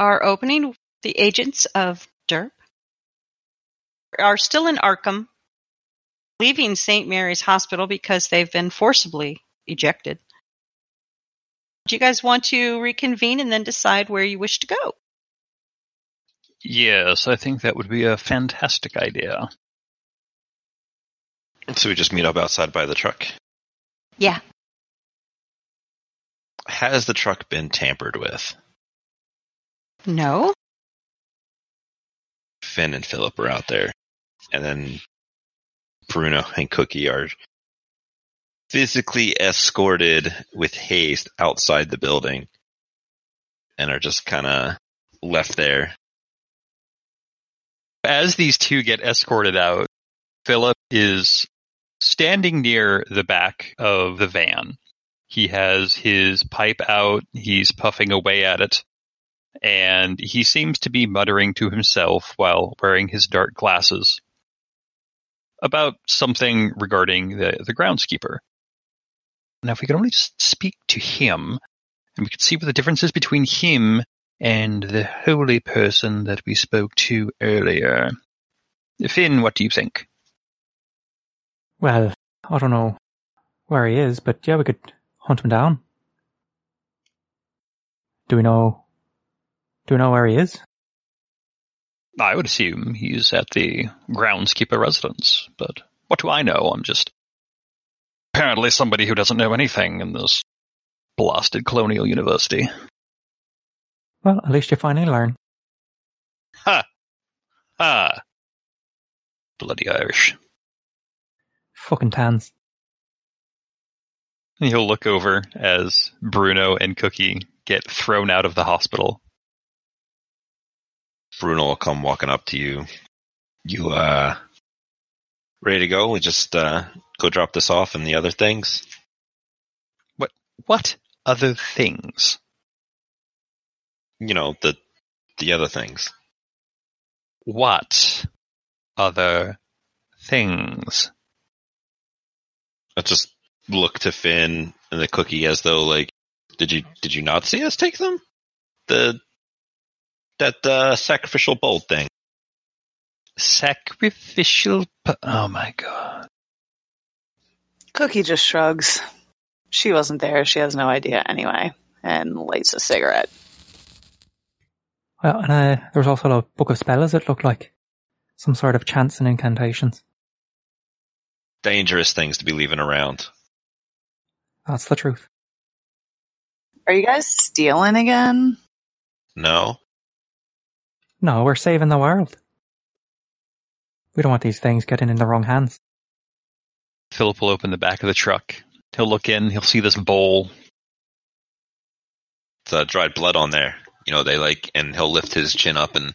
We are opening the agents of DERP are still in Arkham, leaving St. Mary's Hospital because they've been forcibly ejected. Do you guys want to reconvene and then decide where you wish to go? Yes, I think that would be a fantastic idea. So we just meet up outside by the truck. Yeah. Has the truck been tampered with? No. Finn and Philip are out there. And then Bruno and Cookie are physically escorted with haste outside the building and are just kind of left there. As these two get escorted out, Philip is standing near the back of the van. He has his pipe out, he's puffing away at it, and he seems to be muttering to himself while wearing his dark glasses about something regarding the, the groundskeeper. Now, if we could only speak to him, and we could see what the difference is between him and the holy person that we spoke to earlier. Finn, what do you think? Well, I don't know where he is, but yeah, we could hunt him down. Do we know? Do we know where he is? I would assume he's at the groundskeeper residence, but what do I know? I'm just apparently somebody who doesn't know anything in this blasted colonial university. Well, at least you finally learn. Ha! Ha! Bloody Irish. Fucking tans. He'll look over as Bruno and Cookie get thrown out of the hospital. Bruno will come walking up to you. You, uh, ready to go? We just, uh, go drop this off and the other things? What, what other things? You know, the, the other things. What other things? I just look to Finn and the cookie as though like, did you, did you not see us take them? The, that, uh, sacrificial bolt thing. Sacrificial, p- oh my god. Cookie just shrugs. She wasn't there. She has no idea anyway. And lights a cigarette. Well, and uh, there was also a book of spells. It looked like some sort of chants and incantations. Dangerous things to be leaving around. That's the truth. Are you guys stealing again? No? No, we're saving the world. We don't want these things getting in the wrong hands. Philip will open the back of the truck. He'll look in, he'll see this bowl. It's uh, dried blood on there. You know, they like, and he'll lift his chin up and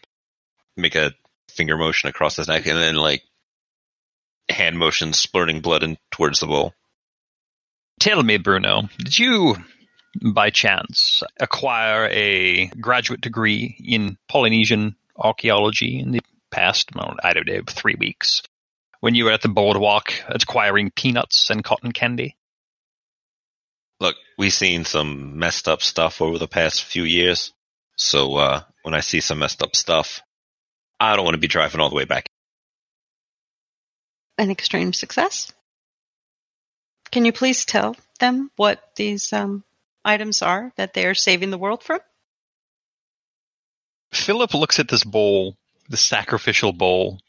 make a finger motion across his neck and then like hand motion splurting blood in towards the bowl. Tell me, Bruno, did you, by chance, acquire a graduate degree in Polynesian archaeology in the past, well, I don't know, three weeks, when you were at the boardwalk acquiring peanuts and cotton candy? Look, we've seen some messed up stuff over the past few years. So, uh, when I see some messed up stuff, I don't want to be driving all the way back. An extreme success. Can you please tell them what these um, items are that they are saving the world from? Philip looks at this bowl, the sacrificial bowl.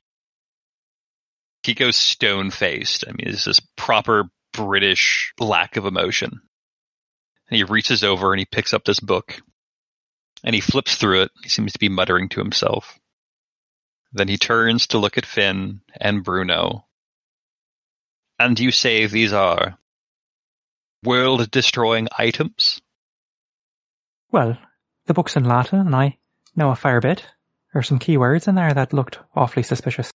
He goes stone faced. I mean, it's this proper British lack of emotion. And he reaches over and he picks up this book. And he flips through it. He seems to be muttering to himself. Then he turns to look at Finn and Bruno. And you say these are world destroying items? Well, the book's in Latin, and I know a fair bit. There are some key words in there that looked awfully suspicious.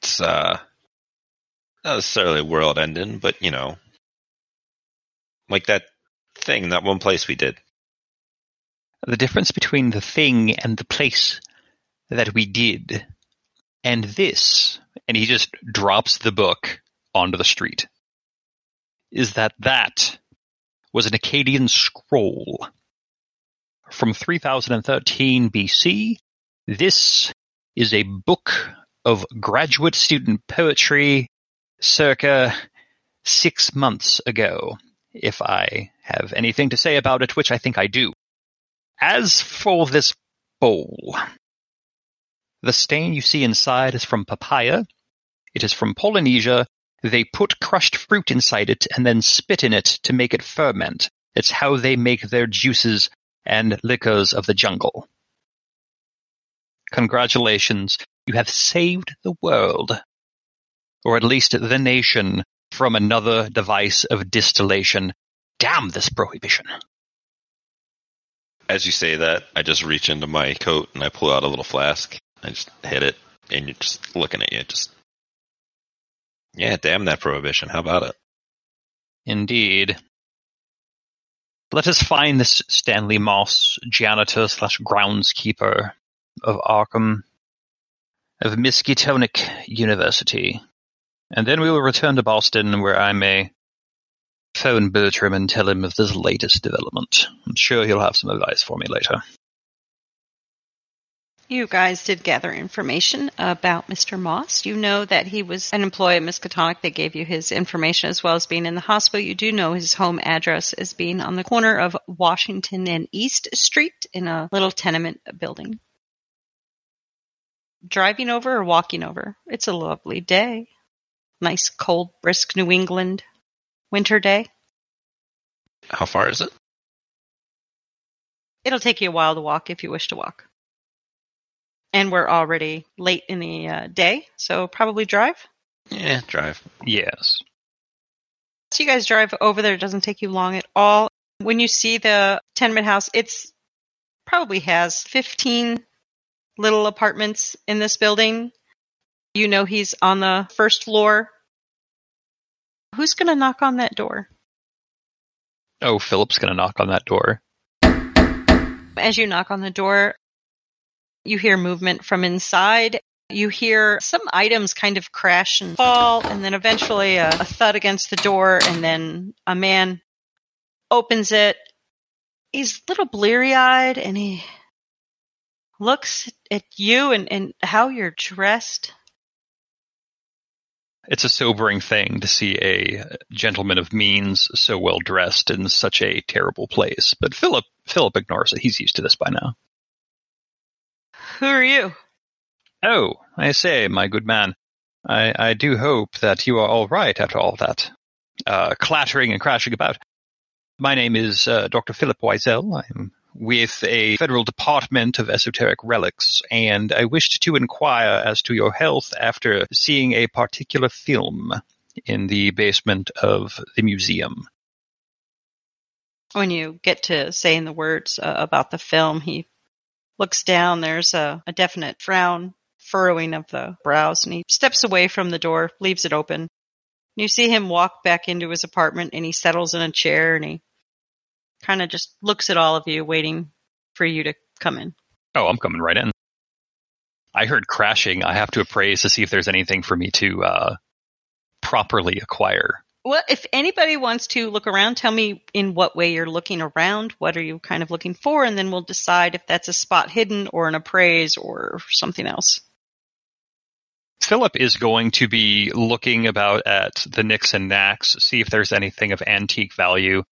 It's, uh, not necessarily world ending, but you know, like that thing, that one place we did. The difference between the thing and the place that we did and this, and he just drops the book onto the street, is that that was an Akkadian scroll from 3013 BC. This is a book of graduate student poetry circa six months ago, if I have anything to say about it, which I think I do. As for this bowl, the stain you see inside is from papaya. It is from Polynesia. They put crushed fruit inside it and then spit in it to make it ferment. It's how they make their juices and liquors of the jungle. Congratulations, you have saved the world. Or at least the nation from another device of distillation. Damn this prohibition. As you say that, I just reach into my coat and I pull out a little flask. I just hit it, and you're just looking at you. Just yeah, damn that prohibition. How about it? Indeed. Let us find this Stanley Moss, janitor slash groundskeeper of Arkham, of Miskatonic University, and then we will return to Boston, where I may phone Bertram and tell him of this latest development. I'm sure he'll have some advice for me later. You guys did gather information about Mr. Moss. You know that he was an employee at Miskatonic. They gave you his information as well as being in the hospital. You do know his home address is being on the corner of Washington and East Street in a little tenement building. Driving over or walking over? It's a lovely day. Nice, cold, brisk New England winter day. How far is it? It'll take you a while to walk if you wish to walk. And we're already late in the uh, day, so probably drive. Yeah, drive. Yes. So you guys drive over there. It doesn't take you long at all. When you see the tenement house, it's probably has 15 little apartments in this building. You know he's on the first floor. Who's going to knock on that door? Oh, Philip's gonna knock on that door. As you knock on the door, you hear movement from inside. You hear some items kind of crash and fall, and then eventually a, a thud against the door, and then a man opens it. He's a little bleary eyed, and he looks at you and, and how you're dressed. It's a sobering thing to see a gentleman of means so well dressed in such a terrible place. But Philip Philip ignores it. He's used to this by now. Who are you? Oh, I say, my good man. I, I do hope that you are all right after all that uh, clattering and crashing about. My name is uh, Dr. Philip Wiesel. I'm with a federal department of esoteric relics, and I wished to inquire as to your health after seeing a particular film in the basement of the museum. When you get to saying the words uh, about the film, he looks down. There's a, a definite frown furrowing of the brows, and he steps away from the door, leaves it open. You see him walk back into his apartment, and he settles in a chair, and he kind of just looks at all of you, waiting for you to come in. Oh, I'm coming right in. I heard crashing. I have to appraise to see if there's anything for me to uh, properly acquire. Well, if anybody wants to look around, tell me in what way you're looking around. What are you kind of looking for? And then we'll decide if that's a spot hidden or an appraise or something else. Philip is going to be looking about at the nicks and knacks, see if there's anything of antique value,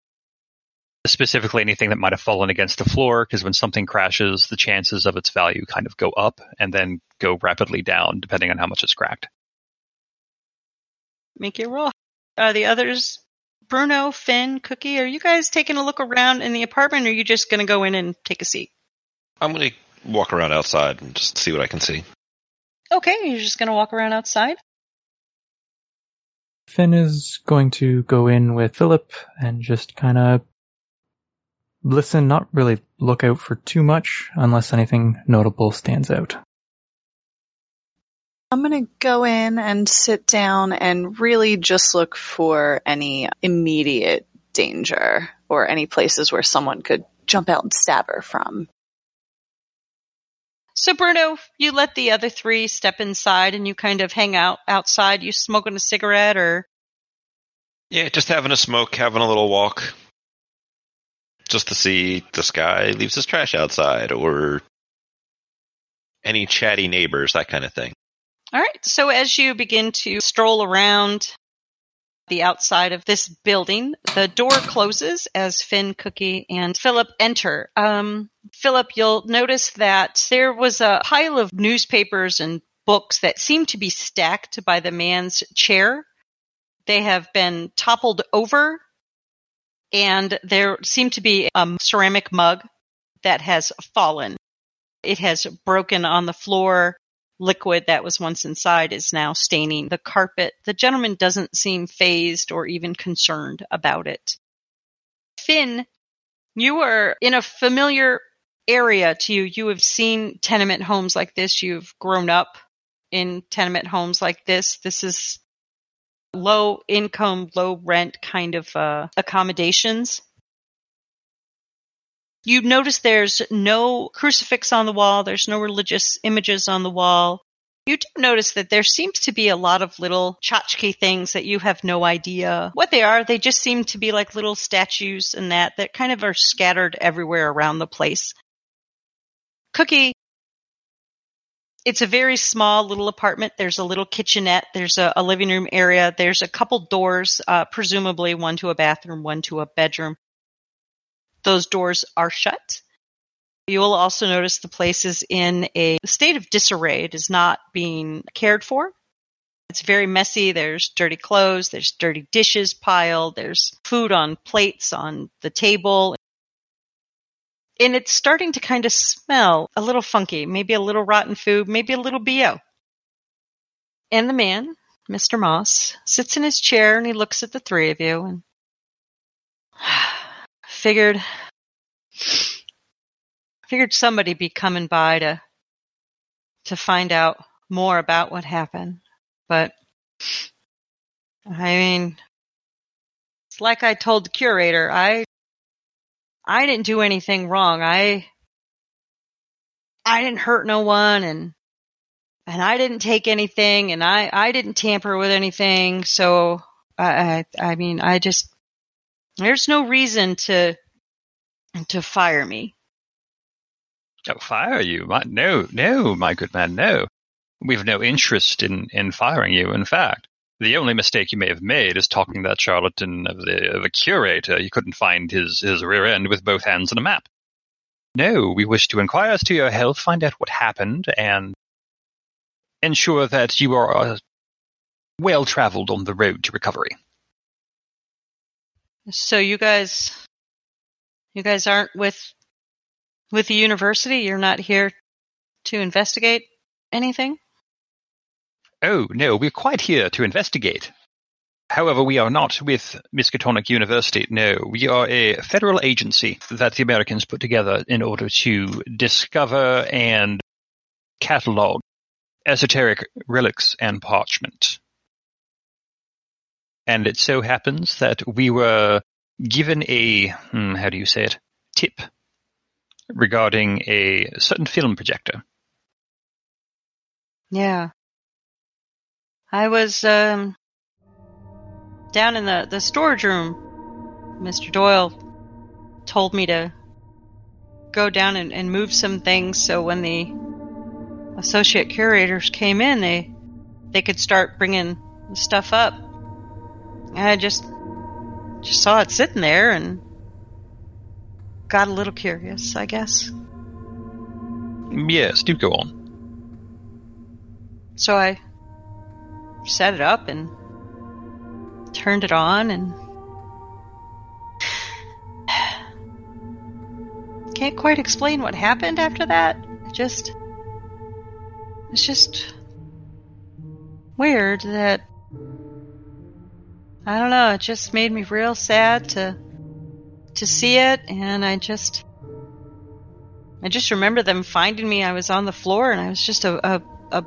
specifically anything that might have fallen against the floor, because when something crashes, the chances of its value kind of go up and then go rapidly down depending on how much it's cracked. Make your roll. Uh, the others, Bruno, Finn, Cookie, are you guys taking a look around in the apartment or are you just going to go in and take a seat? I'm gonna walk around outside and just see what I can see. Okay, you're just going to walk around outside? Finn is going to go in with Philip and just kind of listen, not really look out for too much unless anything notable stands out. I'm going to go in and sit down and really just look for any immediate danger or any places where someone could jump out and stab her from. So, Bruno, you let the other three step inside and you kind of hang out outside. You smoking a cigarette or. Yeah, just having a smoke, having a little walk. just to see this guy leaves his trash outside or any chatty neighbors, that kind of thing. All right. So as you begin to stroll around the outside of this building, the door closes as Finn, Cookie, and Philip enter. Um, Philip, you'll notice that there was a pile of newspapers and books that seem to be stacked by the man's chair. They have been toppled over, and there seemed to be a ceramic mug that has fallen. It has broken on the floor. Liquid that was once inside is now staining the carpet. The gentleman doesn't seem fazed or even concerned about it. Finn, you are in a familiar area to you. You have seen tenement homes like this. You've grown up in tenement homes like this. This is low income, low rent kind of uh, accommodations. You notice there's no crucifix on the wall. There's no religious images on the wall. You do notice that there seems to be a lot of little tchotchke things that you have no idea what they are. They just seem to be like little statues and that that kind of are scattered everywhere around the place. Cookie, it's a very small little apartment. There's a little kitchenette. There's a, a living room area. There's a couple doors, uh, presumably one to a bathroom, one to a bedroom. Those doors are shut. You will also notice the place is in a state of disarray. It is not being cared for. It's very messy. There's dirty clothes. There's dirty dishes piled. There's food on plates on the table. And it's starting to kind of smell a little funky, maybe a little rotten food, maybe a little BO. And the man, Mr. Moss, sits in his chair and he looks at the three of you and figured figured somebody be coming by to to find out more about what happened. But I mean it's like I told the curator, I I didn't do anything wrong. I I didn't hurt no one and and I didn't take anything and I I didn't tamper with anything. So I I, I mean I just there's no reason to to fire me. Oh, fire you? My, no, no, my good man, no. We've no interest in, in firing you. In fact, the only mistake you may have made is talking that charlatan of the, of the curator. You couldn't find his, his rear end with both hands on a map. No, we wish to inquire as to your health, find out what happened, and ensure that you are uh, well traveled on the road to recovery. So you guys you guys aren't with with the university? You're not here to investigate anything? Oh, no, we're quite here to investigate. However, we are not with Miskatonic University. No, we are a federal agency that the Americans put together in order to discover and catalog esoteric relics and parchment. And it so happens that we were given a, hmm, how do you say it, tip regarding a certain film projector. Yeah. I was um, down in the, the storage room. Mr. Doyle told me to go down and, and move some things so when the associate curators came in, they they could start bringing stuff up. I just just saw it sitting there and got a little curious, I guess. Yes, do go on. So I set it up and turned it on and can't quite explain what happened after that. It just it's just weird that I don't know, it just made me real sad to to see it and I just I just remember them finding me. I was on the floor and I was just a a, a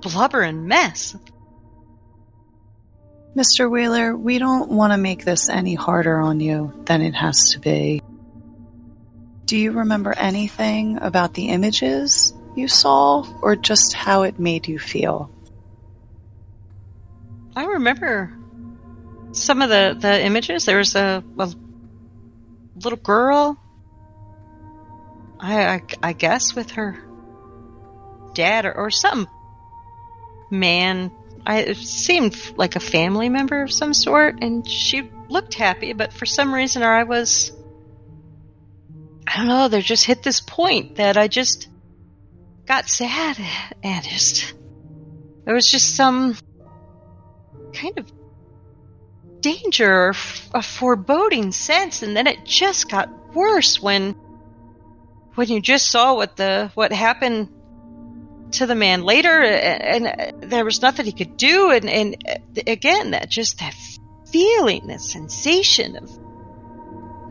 blubbering mess. Mr. Wheeler, we don't want to make this any harder on you than it has to be. Do you remember anything about the images you saw or just how it made you feel? I remember some of the, the images. There was a, a little girl. I, I, I guess with her dad or, or some man. I it seemed like a family member of some sort, and she looked happy, but for some reason, or I was. I don't know, there just hit this point that I just got sad and just. There was just some kind of danger a foreboding sense, and then it just got worse when when you just saw what the what happened to the man later, and, and there was nothing he could do, and, and uh, again that just that feeling, that sensation of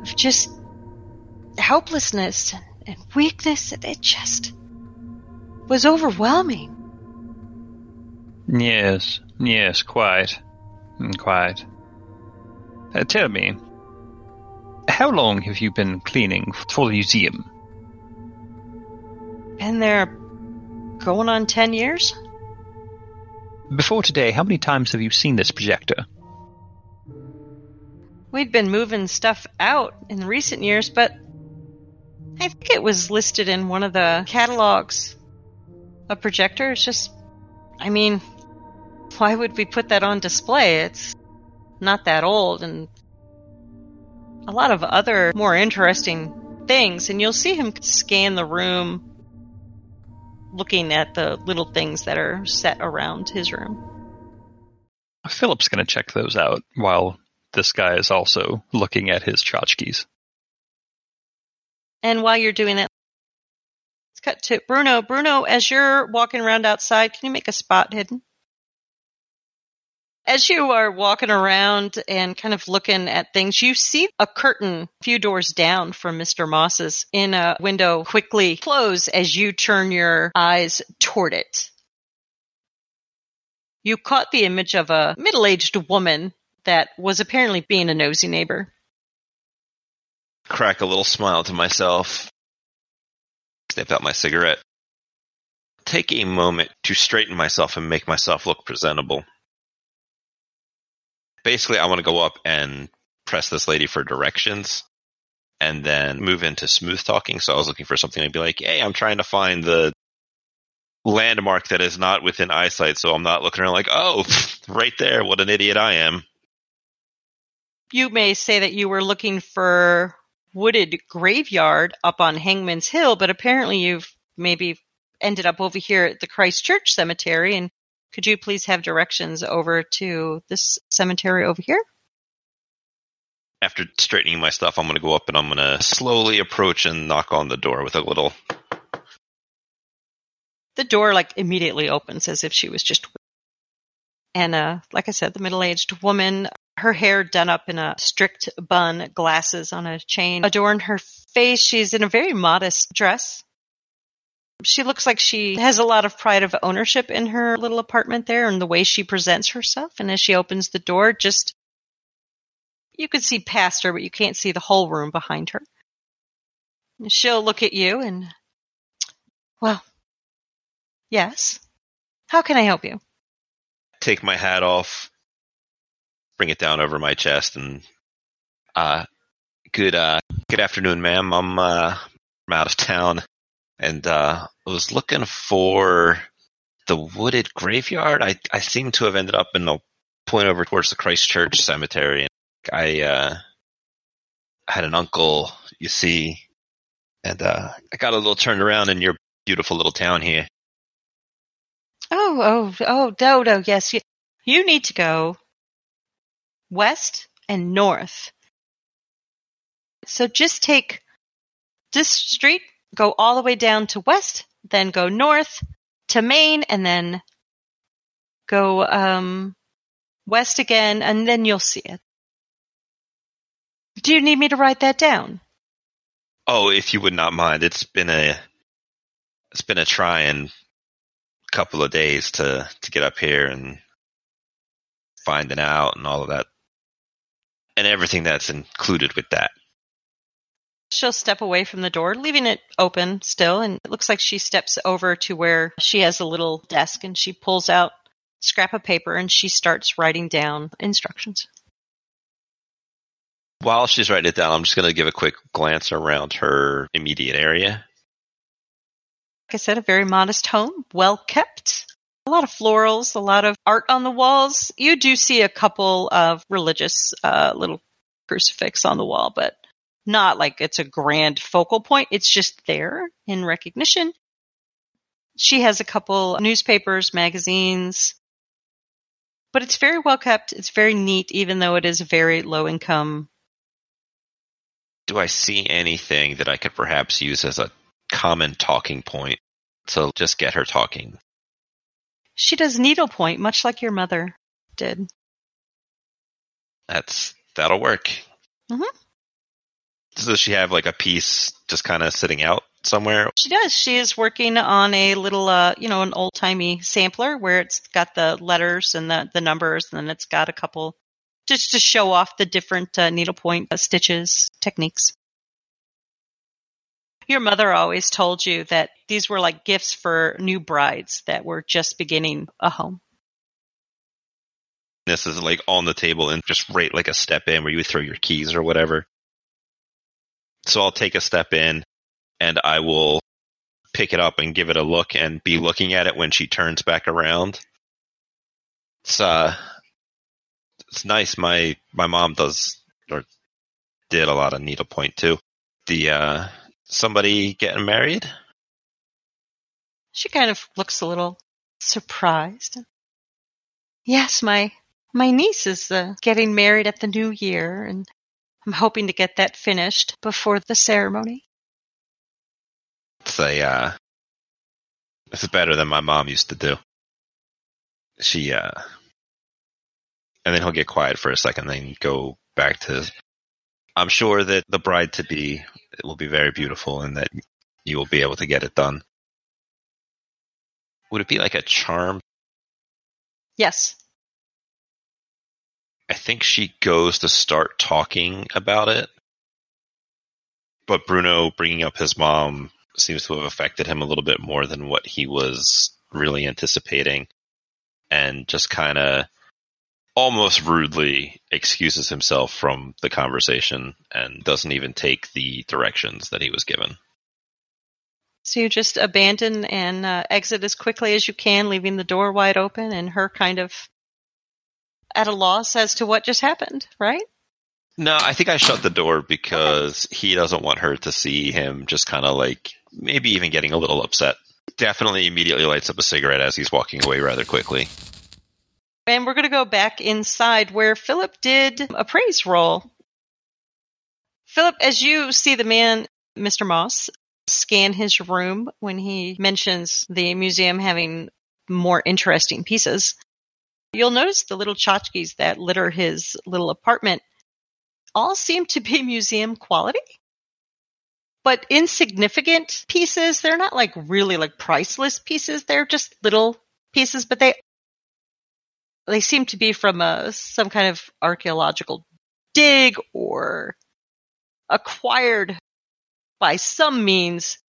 of just helplessness and, and weakness, it just was overwhelming. Yes, yes, quite. Quite. Uh, tell me, how long have you been cleaning for the museum? Been there going on 10 years? Before today, how many times have you seen this projector? We'd been moving stuff out in recent years, but I think it was listed in one of the catalogs. A projector It's just, I mean, why would we put that on display? It's not that old and a lot of other more interesting things. And you'll see him scan the room looking at the little things that are set around his room. Philip's going to check those out while this guy is also looking at his tchotchkes. And while you're doing that, let's cut to Bruno. Bruno, as you're walking around outside, can you make a spot hidden? As you are walking around and kind of looking at things, you see a curtain a few doors down from Mr. Moss's in a window quickly close as you turn your eyes toward it. You caught the image of a middle aged woman that was apparently being a nosy neighbor. Crack a little smile to myself. Sniff out my cigarette. Take a moment to straighten myself and make myself look presentable. Basically, I want to go up and press this lady for directions and then move into smooth talking. So I was looking for something to be like, hey, I'm trying to find the landmark that is not within eyesight. So I'm not looking around like, oh, right there. What an idiot I am. You may say that you were looking for wooded graveyard up on Hangman's Hill, but apparently you've maybe ended up over here at the Christchurch Cemetery. And could you please have directions over to this cemetery over here? After straightening my stuff, I'm going to go up and I'm going to slowly approach and knock on the door with a little. The door like immediately opens as if she was just. And uh, like I said, the middle-aged woman, her hair done up in a strict bun, glasses on a chain adorn her face. She's in a very modest dress. She looks like she has a lot of pride of ownership in her little apartment there and the way she presents herself. And as she opens the door, just you could see past her, but you can't see the whole room behind her. She'll look at you and, well, yes. How can I help you? take my hat off, bring it down over my chest, and uh, good uh, good afternoon, ma'am. I'm uh, I'm out of town, and uh, I was looking for the wooded graveyard. I I seem to have ended up in the point over towards the Christchurch Cemetery, and I uh, had an uncle, you see, and uh, I got a little turned around in your beautiful little town here. Oh, oh, oh, Dodo, yes. You, you need to go west and north. So just take this street, go all the way down to west, then go north to Main, and then go um, west again, and then you'll see it. Do you need me to write that down? Oh, if you would not mind, it's been a it's been a trying couple of days to to get up here and finding out and all of that and everything that's included with that. She'll step away from the door, leaving it open still, and it looks like she steps over to where she has a little desk and she pulls out a scrap of paper and she starts writing down instructions. While she's writing it down, I'm just going to give a quick glance around her immediate area. Like I said, a very modest home, well kept. A lot of florals, a lot of art on the walls. You do see a couple of religious uh, little crucifix on the wall, but not like it's a grand focal point. It's just there in recognition. She has a couple newspapers, magazines, but it's very well kept. It's very neat, even though it is very low income. Do I see anything that I could perhaps use as a common talking point to just get her talking? She does needlepoint, much like your mother did. That's that'll work. Mhm. Does she have like a piece just kind of sitting out somewhere? She does. She is working on a little, uh, you know, an old timey sampler where it's got the letters and the, the numbers, and then it's got a couple just to show off the different uh, needlepoint uh, stitches techniques. Your mother always told you that these were like gifts for new brides that were just beginning a home. This is like on the table and just right like a step in where you would throw your keys or whatever. So I'll take a step in and I will pick it up and give it a look and be looking at it when she turns back around. It's uh it's nice. My my mom does or did a lot of needlepoint too. The uh somebody getting married? She kind of looks a little surprised. Yes, my my niece is uh, getting married at the new year, and I'm hoping to get that finished before the ceremony. It's a uh it's better than my mom used to do. She uh and then he'll get quiet for a second, then go back to I'm sure that the bride to be will be very beautiful and that you will be able to get it done. Would it be like a charm? Yes. I think she goes to start talking about it. But Bruno bringing up his mom seems to have affected him a little bit more than what he was really anticipating. And just kind of almost rudely excuses himself from the conversation and doesn't even take the directions that he was given. So you just abandon and uh, exit as quickly as you can, leaving the door wide open, and her kind of at a loss as to what just happened, right? No, I think I shut the door because he doesn't want her to see him just kind of like maybe even getting a little upset. Definitely immediately lights up a cigarette as he's walking away rather quickly. And we're going to go back inside where Philip did appraise roll. Philip, as you see the man, Mr. Moss, scan his room when he mentions the museum having more interesting pieces, you'll notice the little tchotchkes that litter his little apartment all seem to be museum quality. But insignificant pieces, they're not like really like priceless pieces. They're just little pieces, but they they seem to be from a, some kind of archaeological dig or acquired by some means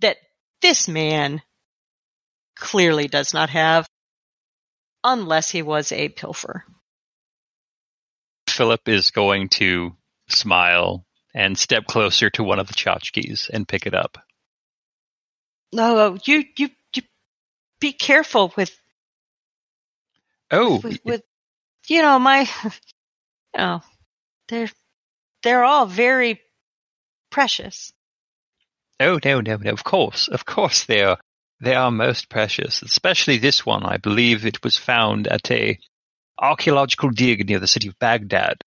that this man clearly does not have unless he was a pilfer. Philip is going to smile and step closer to one of the tchotchkes and pick it up. No, you you you be careful with Oh, with, with you know my you know they're they're all very precious. oh no, no, no! Of course, of course, they are. They are most precious, especially this one. I believe it was found at a archaeological dig near the city of Baghdad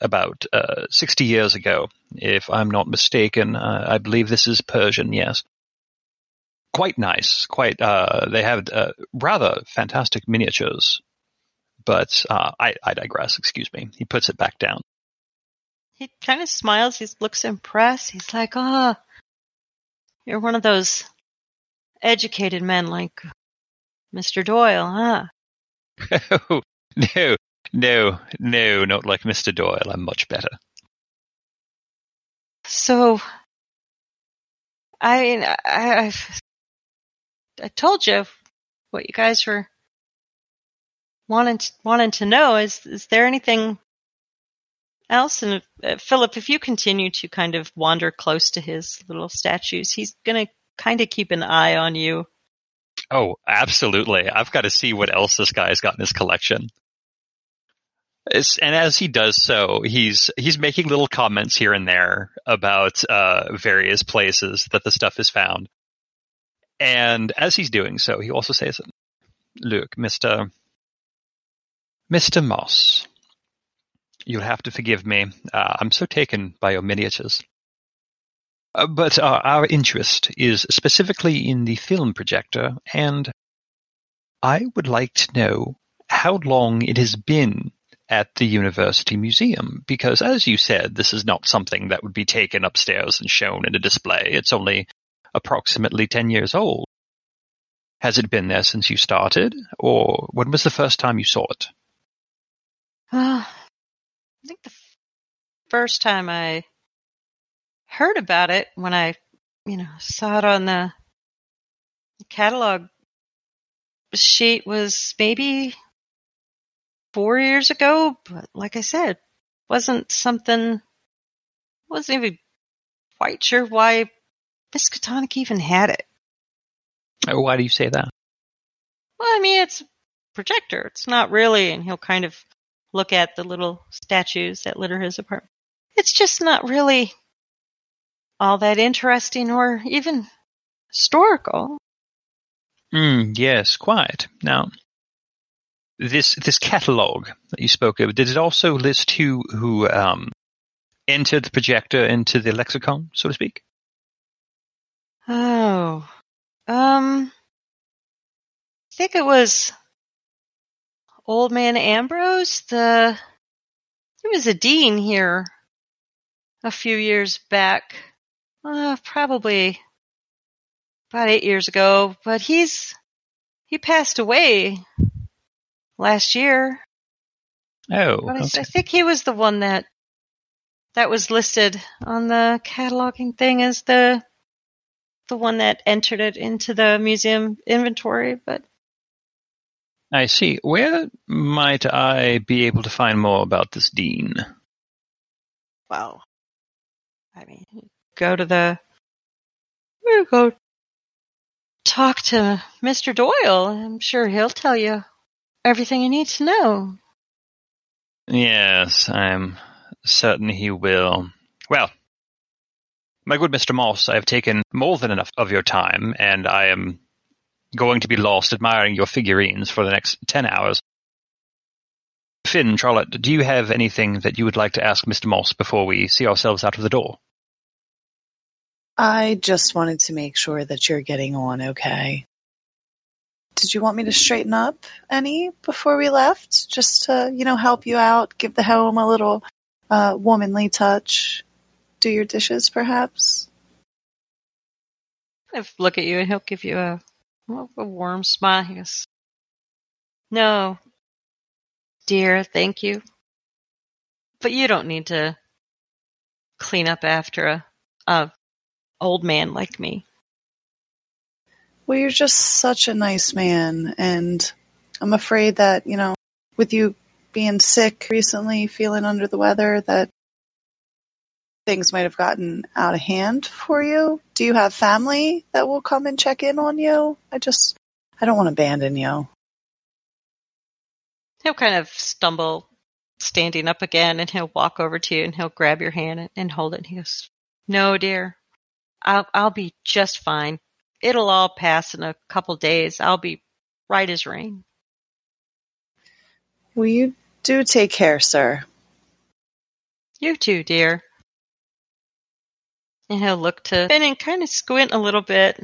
about uh, 60 years ago, if I'm not mistaken. Uh, I believe this is Persian, yes. Quite nice. Quite. Uh, they have uh, rather fantastic miniatures, but uh, I, I digress. Excuse me. He puts it back down. He kind of smiles. He looks impressed. He's like, "Oh, you're one of those educated men like Mr. Doyle, huh?" Oh, no, no, no, not like Mr. Doyle. I'm much better. So, I mean, I, I've, I told you what you guys were wanting to, wanting to know. Is is there anything Allison, uh, Philip, if you continue to kind of wander close to his little statues, he's going to kind of keep an eye on you. Oh, absolutely. I've got to see what else this guy's got in his collection. It's, and as he does so, he's he's making little comments here and there about uh, various places that the stuff is found. And as he's doing so, he also says, "Look, Mister Mister Moss, you'll have to forgive me. Uh, I'm so taken by your miniatures." Uh, but uh, our interest is specifically in the film projector, and I would like to know how long it has been at the University Museum, because as you said, this is not something that would be taken upstairs and shown in a display. It's only approximately 10 years old. Has it been there since you started, or when was the first time you saw it? Uh, I think the f- first time I heard about it when I, you know, saw it on the catalog sheet was maybe four years ago, but like I said, wasn't something, wasn't even quite sure why Miskatonic even had it. Oh, why do you say that? Well, I mean, it's a projector. It's not really, and he'll kind of look at the little statues that litter his apartment. It's just not really all that interesting or even historical. Mm, yes, quite. Now, this this catalog that you spoke of, did it also list who who um, entered the projector into the lexicon, so to speak? Oh, um, I think it was Old Man Ambrose. The he was a dean here a few years back, uh, probably about eight years ago. But he's he passed away last year. Oh, But I. I think he was the one that that was listed on the cataloging thing as the the one that entered it into the museum inventory. But I see. Where might I be able to find more about this dean? well, I mean, go to the you go talk to Mr. Doyle. I'm sure he'll tell you everything you need to know. Yes, I'm certain he will. Well, my good Mr. Moss, I have taken more than enough of your time, and I am going to be lost admiring your figurines for the next ten hours. Finn, Charlotte, do you have anything that you would like to ask Mr. Moss before we see ourselves out of the door? I just wanted to make sure that you're getting on okay. Did you want me to straighten up any before we left? Just to, you know, help you out, give the home a little uh, womanly touch, do your dishes perhaps? Of look at you and he'll give you a a warm smile. He goes, "No, dear, thank you, but you don't need to clean up after a, a old man like me." Well, you're just such a nice man, and I'm afraid that, you know, with you being sick recently, feeling under the weather, that things might have gotten out of hand for you. Do you have family that will come and check in on you? I just, I don't want to abandon you. He'll kind of stumble, standing up again, and he'll walk over to you and he'll grab your hand and, and hold it. And he goes, "No, dear, I'll I'll be just fine. It'll all pass in a couple days. I'll be right as rain." Well, you do take care, sir. You too, dear. And he'll look to Finn and kind of squint a little bit.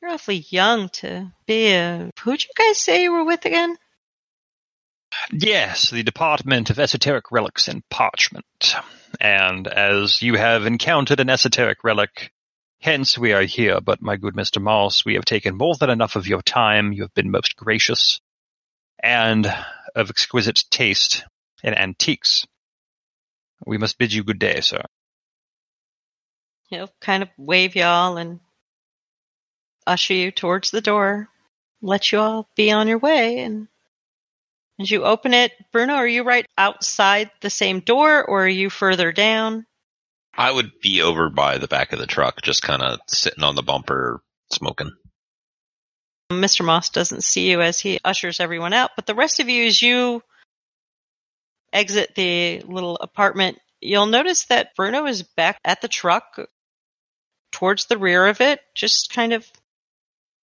You're awfully young to be a. Who'd you guys say you were with again? Yes, the Department of Esoteric Relics and Parchment. And as you have encountered an esoteric relic, hence we are here. But my good Mr. Moss, we have taken more than enough of your time. You have been most gracious and of exquisite taste in antiques. We must bid you good day, sir. He'll kind of wave y'all and usher you towards the door, let you all be on your way, and As you open it, Bruno, are you right outside the same door or are you further down? I would be over by the back of the truck, just kind of sitting on the bumper, smoking. Mr. Moss doesn't see you as he ushers everyone out, but the rest of you, as you exit the little apartment, you'll notice that Bruno is back at the truck towards the rear of it, just kind of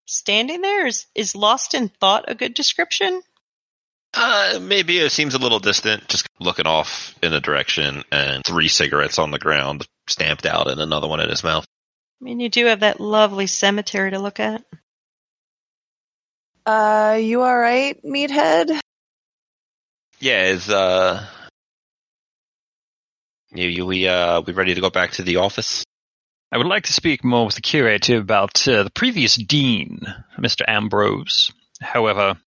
standing there. Is, is lost in thought a good description? Uh, maybe it seems a little distant, just looking off in a direction and three cigarettes on the ground stamped out and another one in his mouth. I mean, you do have that lovely cemetery to look at. Uh, you alright, meathead? Yeah, is, uh, you, you, we, uh, we ready to go back to the office? I would like to speak more with the curator about uh, the previous dean, Mr. Ambrose. However,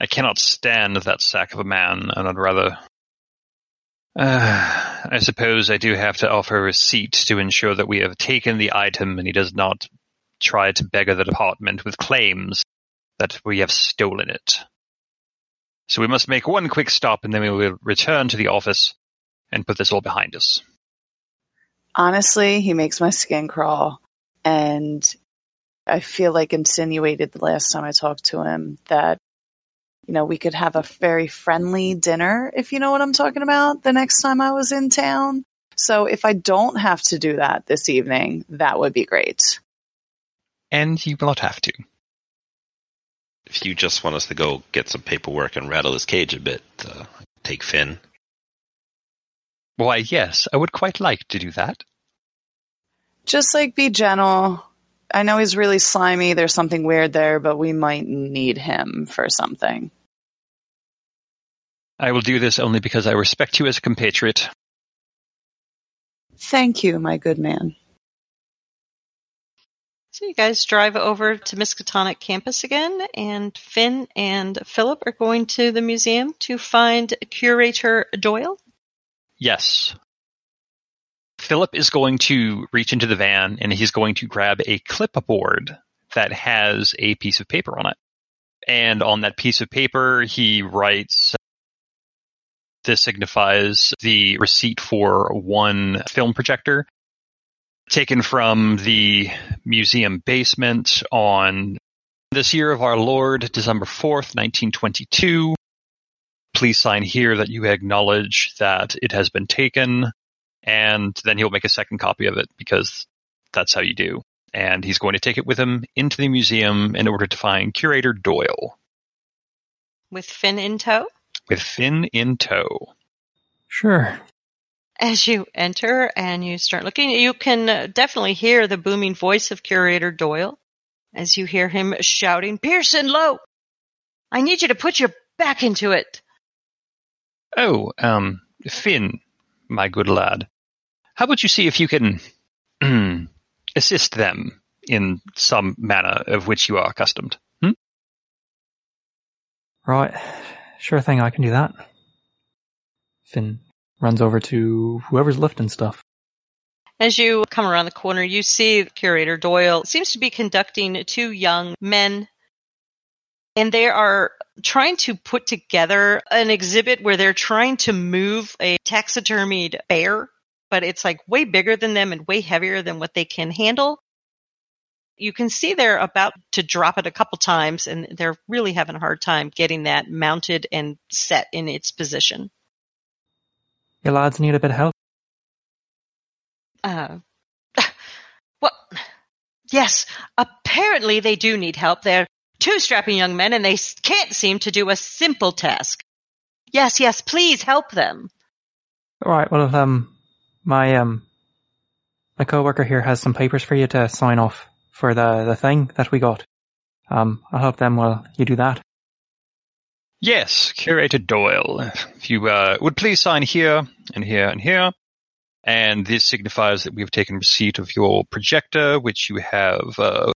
I cannot stand that sack of a man, and I'd rather. Uh, I suppose I do have to offer a receipt to ensure that we have taken the item and he does not try to beggar the department with claims that we have stolen it. So we must make one quick stop and then we will return to the office and put this all behind us. Honestly, he makes my skin crawl. And I feel like insinuated the last time I talked to him that, you know, we could have a very friendly dinner, if you know what I'm talking about, the next time I was in town. So if I don't have to do that this evening, that would be great. And you will not have to. If you just want us to go get some paperwork and rattle his cage a bit, uh, take Finn. Why, yes, I would quite like to do that. Just like be gentle. I know he's really slimy. There's something weird there, but we might need him for something. I will do this only because I respect you as a compatriot. Thank you, my good man. So you guys drive over to Miskatonic campus again, and Finn and Philip are going to the museum to find curator Doyle. Yes. Philip is going to reach into the van and he's going to grab a clipboard that has a piece of paper on it. And on that piece of paper, he writes this signifies the receipt for one film projector taken from the museum basement on this year of our Lord, December 4th, 1922. Please sign here that you acknowledge that it has been taken. And then he'll make a second copy of it because that's how you do. And he's going to take it with him into the museum in order to find curator Doyle With Finn in tow. With Finn in tow. Sure. As you enter and you start looking, you can uh, definitely hear the booming voice of curator Doyle as you hear him shouting, Pearson Low, I need you to put your back into it. Oh, um, Finn, my good lad. How about you see if you can assist them in some manner of which you are accustomed? Hmm? Right. Sure thing, I can do that. Finn runs over to whoever's lifting stuff. As you come around the corner, you see curator Doyle seems to be conducting two young men and they are trying to put together an exhibit where they're trying to move a taxidermied bear, but it's like way bigger than them and way heavier than what they can handle. You can see they're about to drop it a couple times and they're really having a hard time getting that mounted and set in its position. Your lads need a bit of help. Uh, well, yes, apparently they do need help. They're two strapping young men and they can't seem to do a simple task. Yes, yes, please help them. Alright, well, um, my, um, my coworker here has some papers for you to sign off for the, the thing that we got. Um, I'll help them while you do that. Yes, Curator Doyle. If you uh, would please sign here and here and here. And this signifies that we have taken receipt of your projector, which you have uh,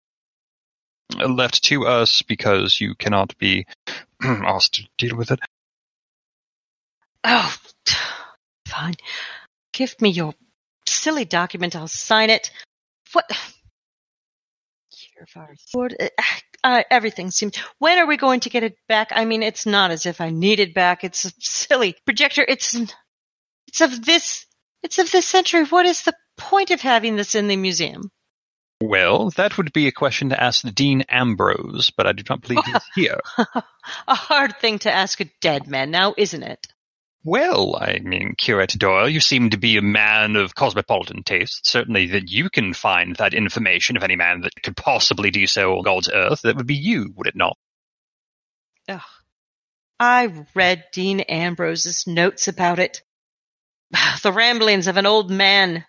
left to us because you cannot be asked to deal with it. Oh, fine. Give me your silly document. I'll sign it. What? Year of our Lord. uh, Uh, everything seems. When are we going to get it back? I mean, it's not as if I need it back. It's a silly projector. It's it's of this. It's of this century. What is the point of having this in the museum? Well, that would be a question to ask Dean Ambrose, but I do not believe he's here. a hard thing to ask a dead man, now, isn't it? Well, I mean, Curator Doyle, you seem to be a man of cosmopolitan taste. Certainly that you can find that information of any man that could possibly do so on God's earth. That would be you, would it not? Ugh. I read Dean Ambrose's notes about it. The ramblings of an old man.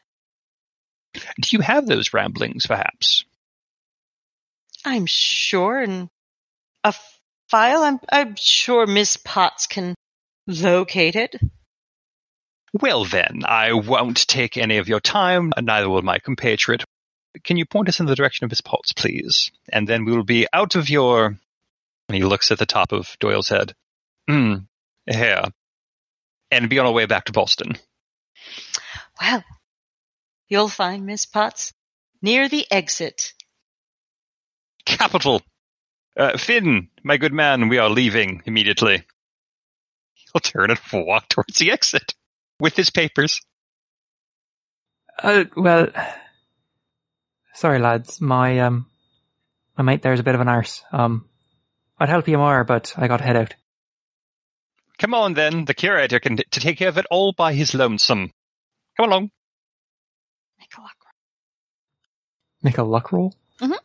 Do you have those ramblings, perhaps? I'm sure in a file. I'm, I'm sure Miss Potts can locate it. Well, then, I won't take any of your time, neither will my compatriot. Can you point us in the direction of Miss Potts, please? And then we will be out of your. And he looks at the top of Doyle's head. Hmm, hair. And be on our way back to Boston. Well, you'll find Miss Potts near the exit. Capital. Uh, Finn, my good man, we are leaving immediately. He'll turn and walk towards the exit with his papers. Uh, well, sorry lads, my um, my mate there's a bit of an arse. Um, I'd help you more, but I got to head out. Come on, then. The curator can t- to take care of it all by his lonesome. Come along. Make a luck roll. Make a luck roll. Mhm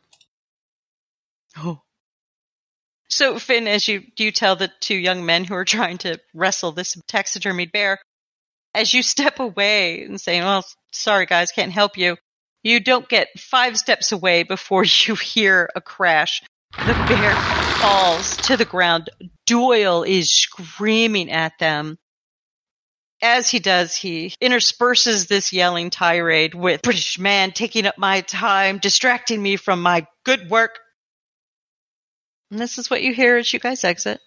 oh. So Finn, as you you tell the two young men who are trying to wrestle this taxidermied bear, as you step away and say, "Well, sorry guys, can't help you," you don't get five steps away before you hear a crash. The bear falls to the ground. Doyle is screaming at them. As he does, he intersperses this yelling tirade with British man taking up my time, distracting me from my good work. And this is what you hear as you guys exit.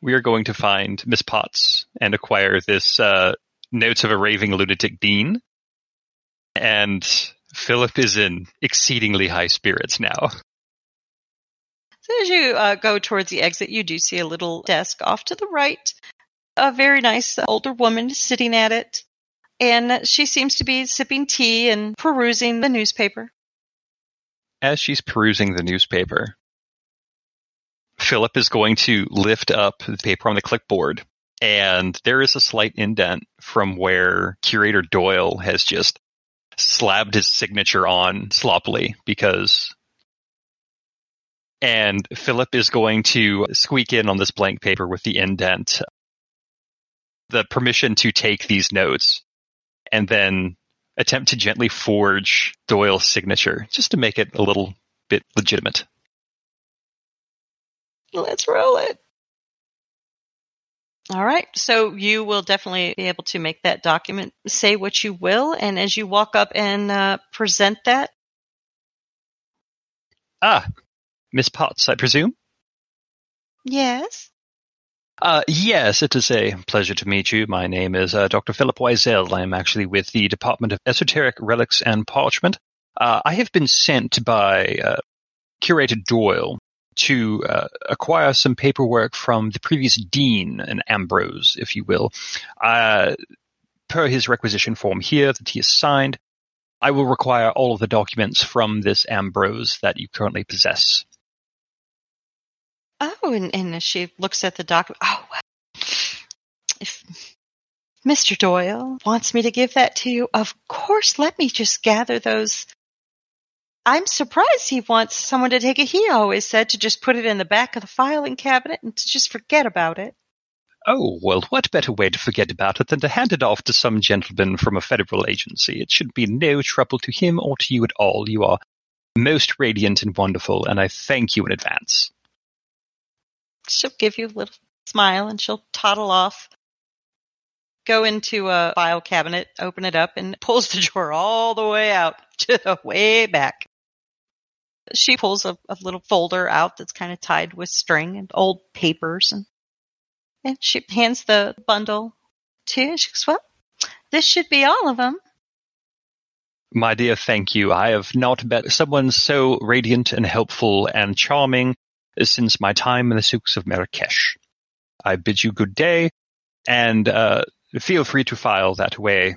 We are going to find Miss Potts and acquire this uh, Notes of a Raving Lunatic Dean. And Philip is in exceedingly high spirits now. So as you uh, go towards the exit, you do see a little desk off to the right. A very nice older woman sitting at it. And she seems to be sipping tea and perusing the newspaper. As she's perusing the newspaper, Philip is going to lift up the paper on the clipboard, and there is a slight indent from where Curator Doyle has just slabbed his signature on sloppily because. And Philip is going to squeak in on this blank paper with the indent the permission to take these notes and then attempt to gently forge Doyle's signature just to make it a little bit legitimate. Let's roll it. All right. So you will definitely be able to make that document say what you will. And as you walk up and uh, present that, Ah, Miss Potts, I presume? yes. Uh, yes, it is a pleasure to meet you. My name is uh, Dr. Philip Wiesel. I am actually with the Department of Esoteric Relics and Parchment. Uh, I have been sent by uh, Curator Doyle to uh, acquire some paperwork from the previous dean, an Ambrose, if you will. Uh, per his requisition form here that he has signed, I will require all of the documents from this Ambrose that you currently possess. Oh, and, and she looks at the document, oh, if Mr. Doyle wants me to give that to you, of course, let me just gather those. I'm surprised he wants someone to take it. He always said to just put it in the back of the filing cabinet and to just forget about it. Oh, well, what better way to forget about it than to hand it off to some gentleman from a federal agency? It should be no trouble to him or to you at all. You are most radiant and wonderful, and I thank you in advance. She'll give you a little smile and she'll toddle off, go into a file cabinet, open it up, and pulls the drawer all the way out to the way back. She pulls a, a little folder out that's kind of tied with string and old papers, and, and she hands the bundle to you. She goes, "Well, this should be all of them." My dear, thank you. I have not met someone so radiant and helpful and charming since my time in the souks of Marrakesh. I bid you good day, and uh, feel free to file that away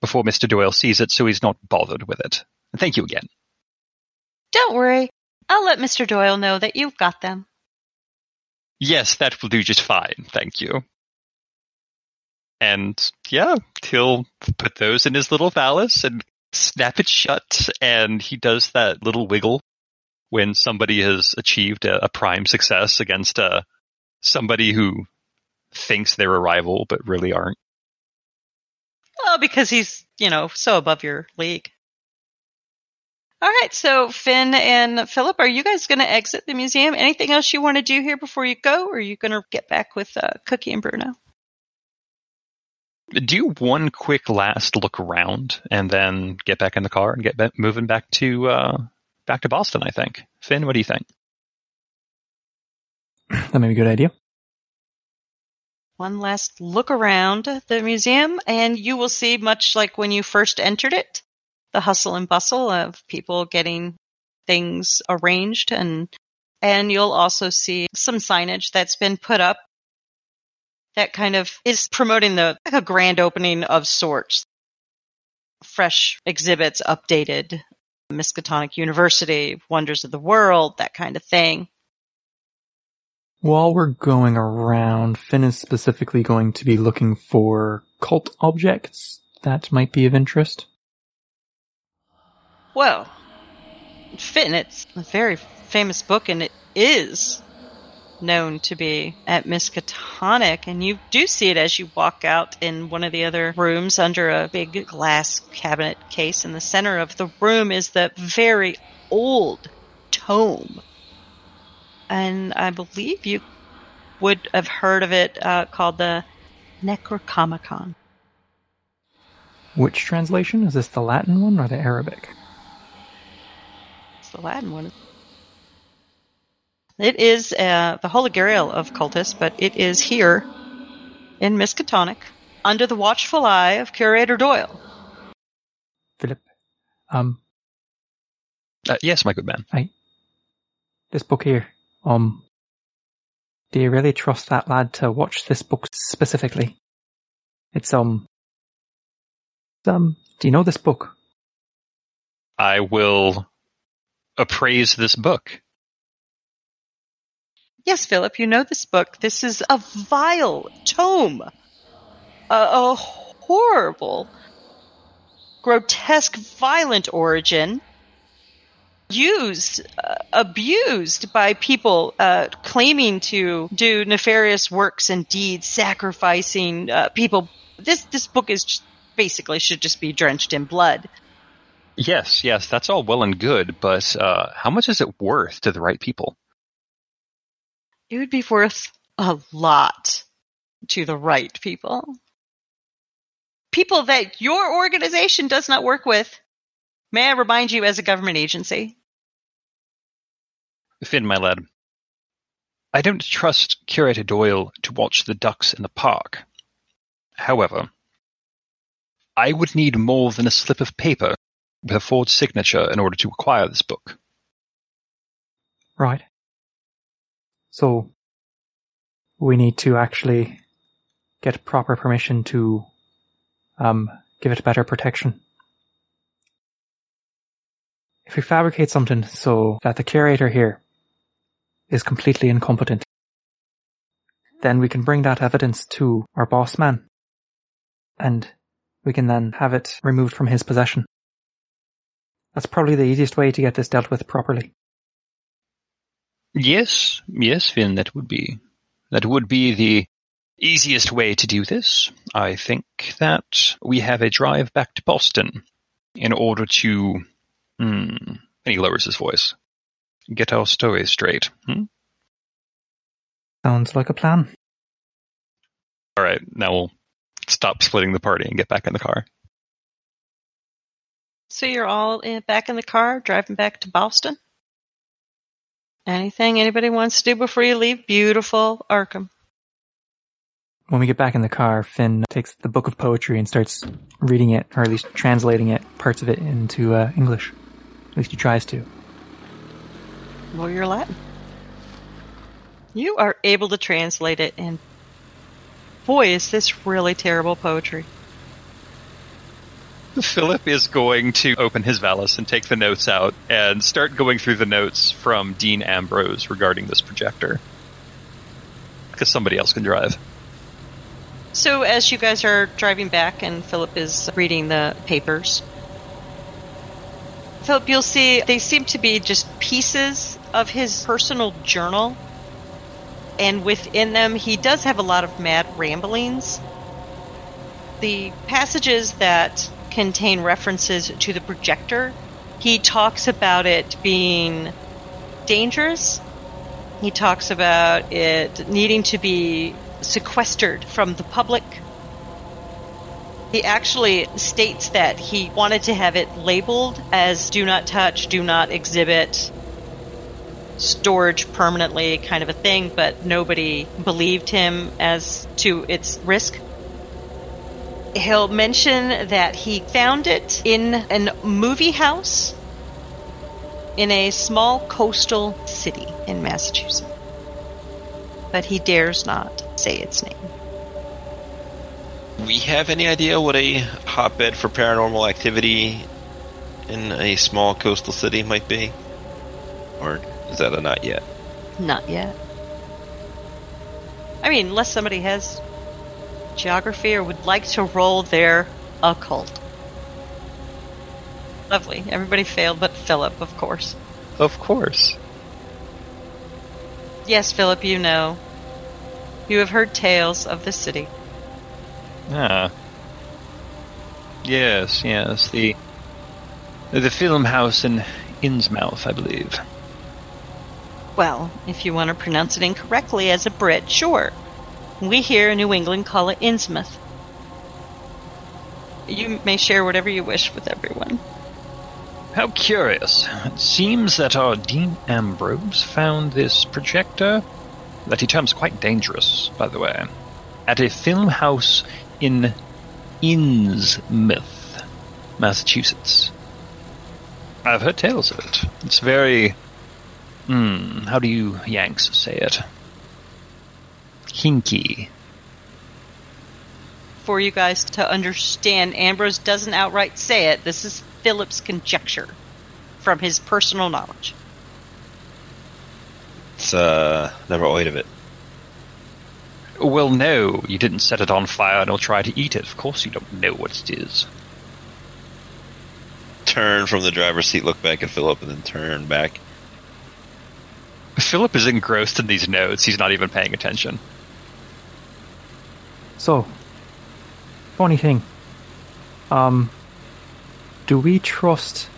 before Mr. Doyle sees it so he's not bothered with it. Thank you again. Don't worry. I'll let Mr. Doyle know that you've got them. Yes, that will do just fine. Thank you. And yeah, he'll put those in his little phallus and snap it shut. And he does that little wiggle when somebody has achieved a, a prime success against uh, somebody who thinks they're a rival but really aren't. Well, because he's, you know, so above your league. All right, so Finn and Philip, are you guys going to exit the museum? Anything else you want to do here before you go, or are you going to get back with uh, Cookie and Bruno? Do one quick last look around and then get back in the car and get ba- moving back to uh, back to Boston. I think. Finn, what do you think? That may be a good idea. One last look around the museum, and you will see, much like when you first entered it, the hustle and bustle of people getting things arranged and and you'll also see some signage that's been put up that kind of is promoting the like a grand opening of sorts. Fresh exhibits, updated Miskatonic University, Wonders of the World, that kind of thing. While we're going around, Finn is specifically going to be looking for cult objects that might be of interest. Well, Finn, it's a very famous book, and it is known to be at Miskatonic, and you do see it as you walk out in one of the other rooms under a big glass cabinet case. In the center of the room is the very old tome. And I believe you would have heard of it uh, called the Necronomicon. Which translation? Is this the Latin one or the Arabic? It's the Latin one. It is uh, the Holy Grail of cultists, but it is here in Miskatonic under the watchful eye of Curator Doyle. Philip, um, Uh, yes, my good man. this book here, um, do you really trust that lad to watch this book specifically? It's, um, um, do you know this book? I will appraise this book. Yes, Philip, you know this book. This is a vile tome. A, a horrible, grotesque, violent origin. Used, uh, abused by people uh, claiming to do nefarious works and deeds, sacrificing uh, people. This this book is just, basically should just be drenched in blood. Yes, yes, that's all well and good, but uh, how much is it worth to the right people? It would be worth a lot to the right people. People that your organization does not work with. May I remind you as a government agency? Finn, my lad, I don't trust Curator Doyle to watch the ducks in the park. However, I would need more than a slip of paper with a forged signature in order to acquire this book. Right. So, we need to actually get proper permission to, um, give it better protection. If we fabricate something so that the curator here is completely incompetent, then we can bring that evidence to our boss man. And we can then have it removed from his possession. That's probably the easiest way to get this dealt with properly. Yes, yes, Finn, that would be that would be the easiest way to do this. I think that we have a drive back to Boston in order to hmm, and he lowers his voice. Get our story straight. Hmm? Sounds like a plan. All right, now we'll stop splitting the party and get back in the car. So you're all in, back in the car, driving back to Boston? Anything anybody wants to do before you leave beautiful Arkham? When we get back in the car, Finn takes the book of poetry and starts reading it, or at least translating it, parts of it into uh, English. At least he tries to. Well, you're Latin. You are able to translate it, and boy, is this really terrible poetry. Philip is going to open his valise and take the notes out and start going through the notes from Dean Ambrose regarding this projector. Because somebody else can drive. So, as you guys are driving back and Philip is reading the papers, Philip, you'll see they seem to be just pieces of his personal journal. And within them, he does have a lot of mad ramblings. The passages that contain references to the projector, he talks about it being dangerous. He talks about it needing to be sequestered from the public. He actually states that he wanted to have it labeled as do not touch, do not exhibit, storage permanently kind of a thing, but nobody believed him as to its risk. He'll mention that he found it in a movie house in a small coastal city in Massachusetts. But he dares not say its name. We have any idea what a hotbed for paranormal activity in a small coastal city might be? Or is that a not yet? Not yet. I mean, unless somebody has geography or would like to roll their occult. Lovely. Everybody failed but Philip, of course. Of course. Yes, Philip, you know. You have heard tales of the city. Ah. Yes, yes. The the film house in Innsmouth, I believe. Well, if you want to pronounce it incorrectly as a Brit, sure. We here in New England call it Innsmouth. You may share whatever you wish with everyone. How curious. It seems that our Dean Ambrose found this projector, that he terms quite dangerous, by the way, at a film house in Innsmouth, Massachusetts. I've heard tales of it. It's very. Hmm, how do you Yanks say it? Hinky. For you guys to understand, Ambrose doesn't outright say it. This is Philip's conjecture from his personal knowledge. It's uh never heard of it. Well, no, you didn't set it on fire and will try to eat it. Of course, you don't know what it is. Turn from the driver's seat, look back at Philip, and then turn back. Philip is engrossed in these notes. He's not even paying attention. So, funny thing. Um, do we trust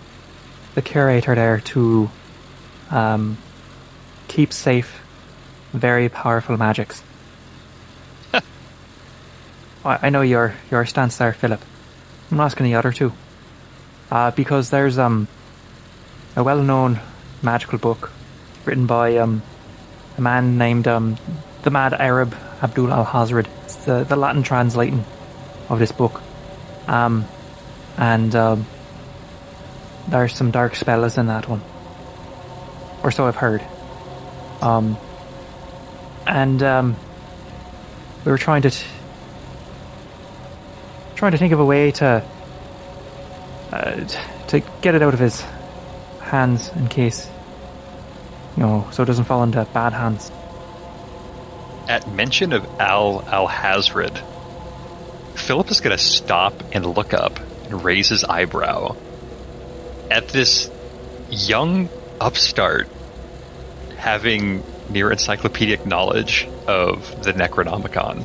the curator there to um, keep safe very powerful magics? I, I know your your stance there, Philip. I'm asking the other two. Uh, because there's um a well-known magical book written by um a man named um the Mad Arab Abdul Alhazred. The, the Latin translating of this book. Um, and um, there's some dark spells in that one, or so I've heard. Um, and um, we were trying to t- trying to think of a way to uh, t- to get it out of his hands in case you know, so it doesn't fall into bad hands. At mention of Al Alhazred, Philip is going to stop and look up and raise his eyebrow at this young upstart having near encyclopedic knowledge of the Necronomicon,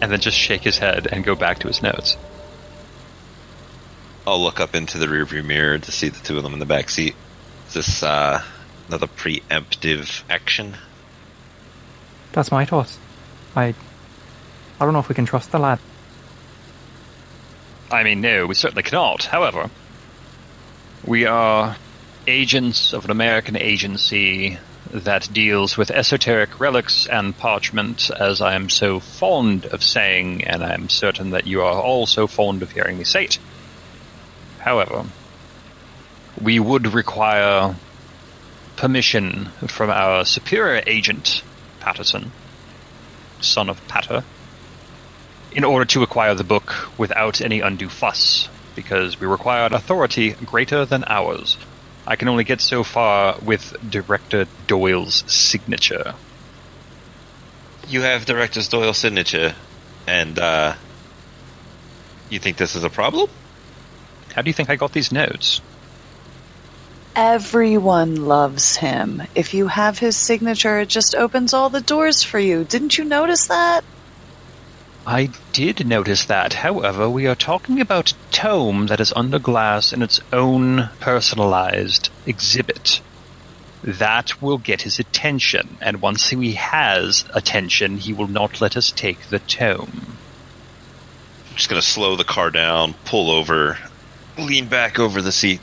and then just shake his head and go back to his notes. I'll look up into the rearview mirror to see the two of them in the back seat. Is this uh, another preemptive action? That's my thoughts. I I don't know if we can trust the lad. I mean, no, we certainly cannot. However, we are agents of an American agency that deals with esoteric relics and parchment, as I am so fond of saying, and I am certain that you are all so fond of hearing me say it. However, we would require permission from our superior agent, Patterson, son of Patter, in order to acquire the book without any undue fuss, because we require an authority greater than ours. I can only get so far with Director Doyle's signature. You have Director Doyle's signature, and uh, you think this is a problem? How do you think I got these notes? Everyone loves him. If you have his signature, it just opens all the doors for you. Didn't you notice that? I did notice that. However, we are talking about a tome that is under glass in its own personalized exhibit. That will get his attention, and once he has attention, he will not let us take the tome. I'm just gonna slow the car down, pull over, lean back over the seat.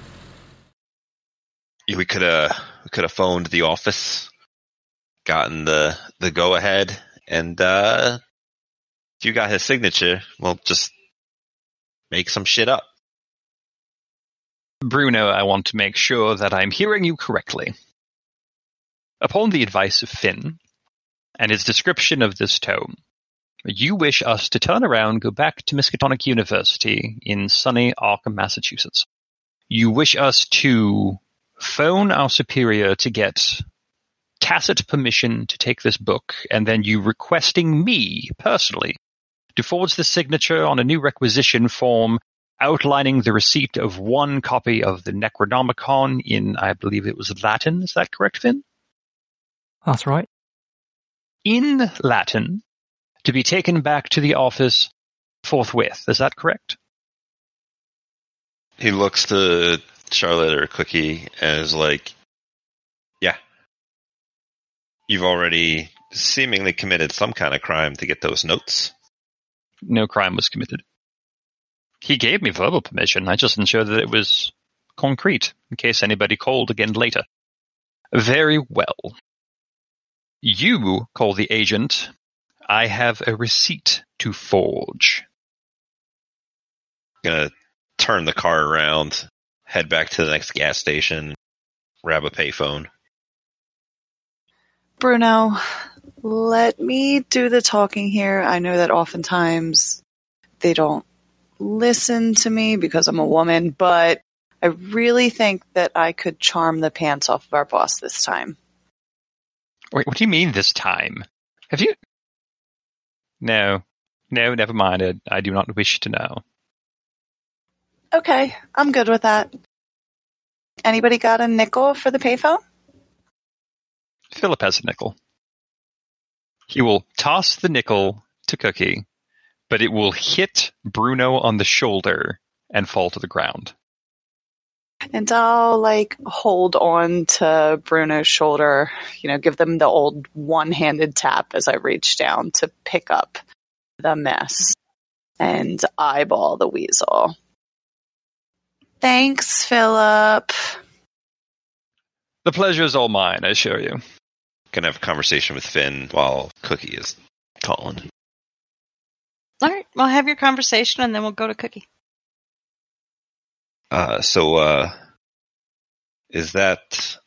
We could have we could have phoned the office, gotten the the go ahead, and uh, if you got his signature, well, just make some shit up. Bruno, I want to make sure that I'm hearing you correctly. Upon the advice of Finn and his description of this tome, you wish us to turn around, go back to Miskatonic University in sunny Arkham, Massachusetts. You wish us to phone our superior to get tacit permission to take this book, and then you requesting me personally to forge the signature on a new requisition form outlining the receipt of one copy of the Necronomicon in, I believe it was Latin. Is that correct, Finn? That's right. In Latin, to be taken back to the office forthwith. Is that correct? He looks to Charlotte or Cookie as like, "Yeah, you've already seemingly committed some kind of crime to get those notes." No crime was committed. He gave me verbal permission. I just ensured that it was concrete in case anybody called again later. Very well. You call the agent. I have a receipt to forge. Gonna turn the car around, head back to the next gas station, grab a payphone. Bruno, let me do the talking here. I know that oftentimes they don't listen to me because I'm a woman, but I really think that I could charm the pants off of our boss this time. Wait, what do you mean this time? Have you? No, no, never mind. I, I do not wish to know. Okay, I'm good with that. Anybody got a nickel for the payphone? Philip has a nickel. He will toss the nickel to Cookie, but it will hit Bruno on the shoulder and fall to the ground. And I'll like hold on to Bruno's shoulder, you know, give them the old one handed tap as I reach down to pick up the mess and eyeball the weasel. Thanks, Philip. The pleasure is all mine, I assure you. Gonna have a conversation with Finn while Cookie is calling. All right, well, have your conversation and then we'll go to Cookie. Uh, so, uh, is that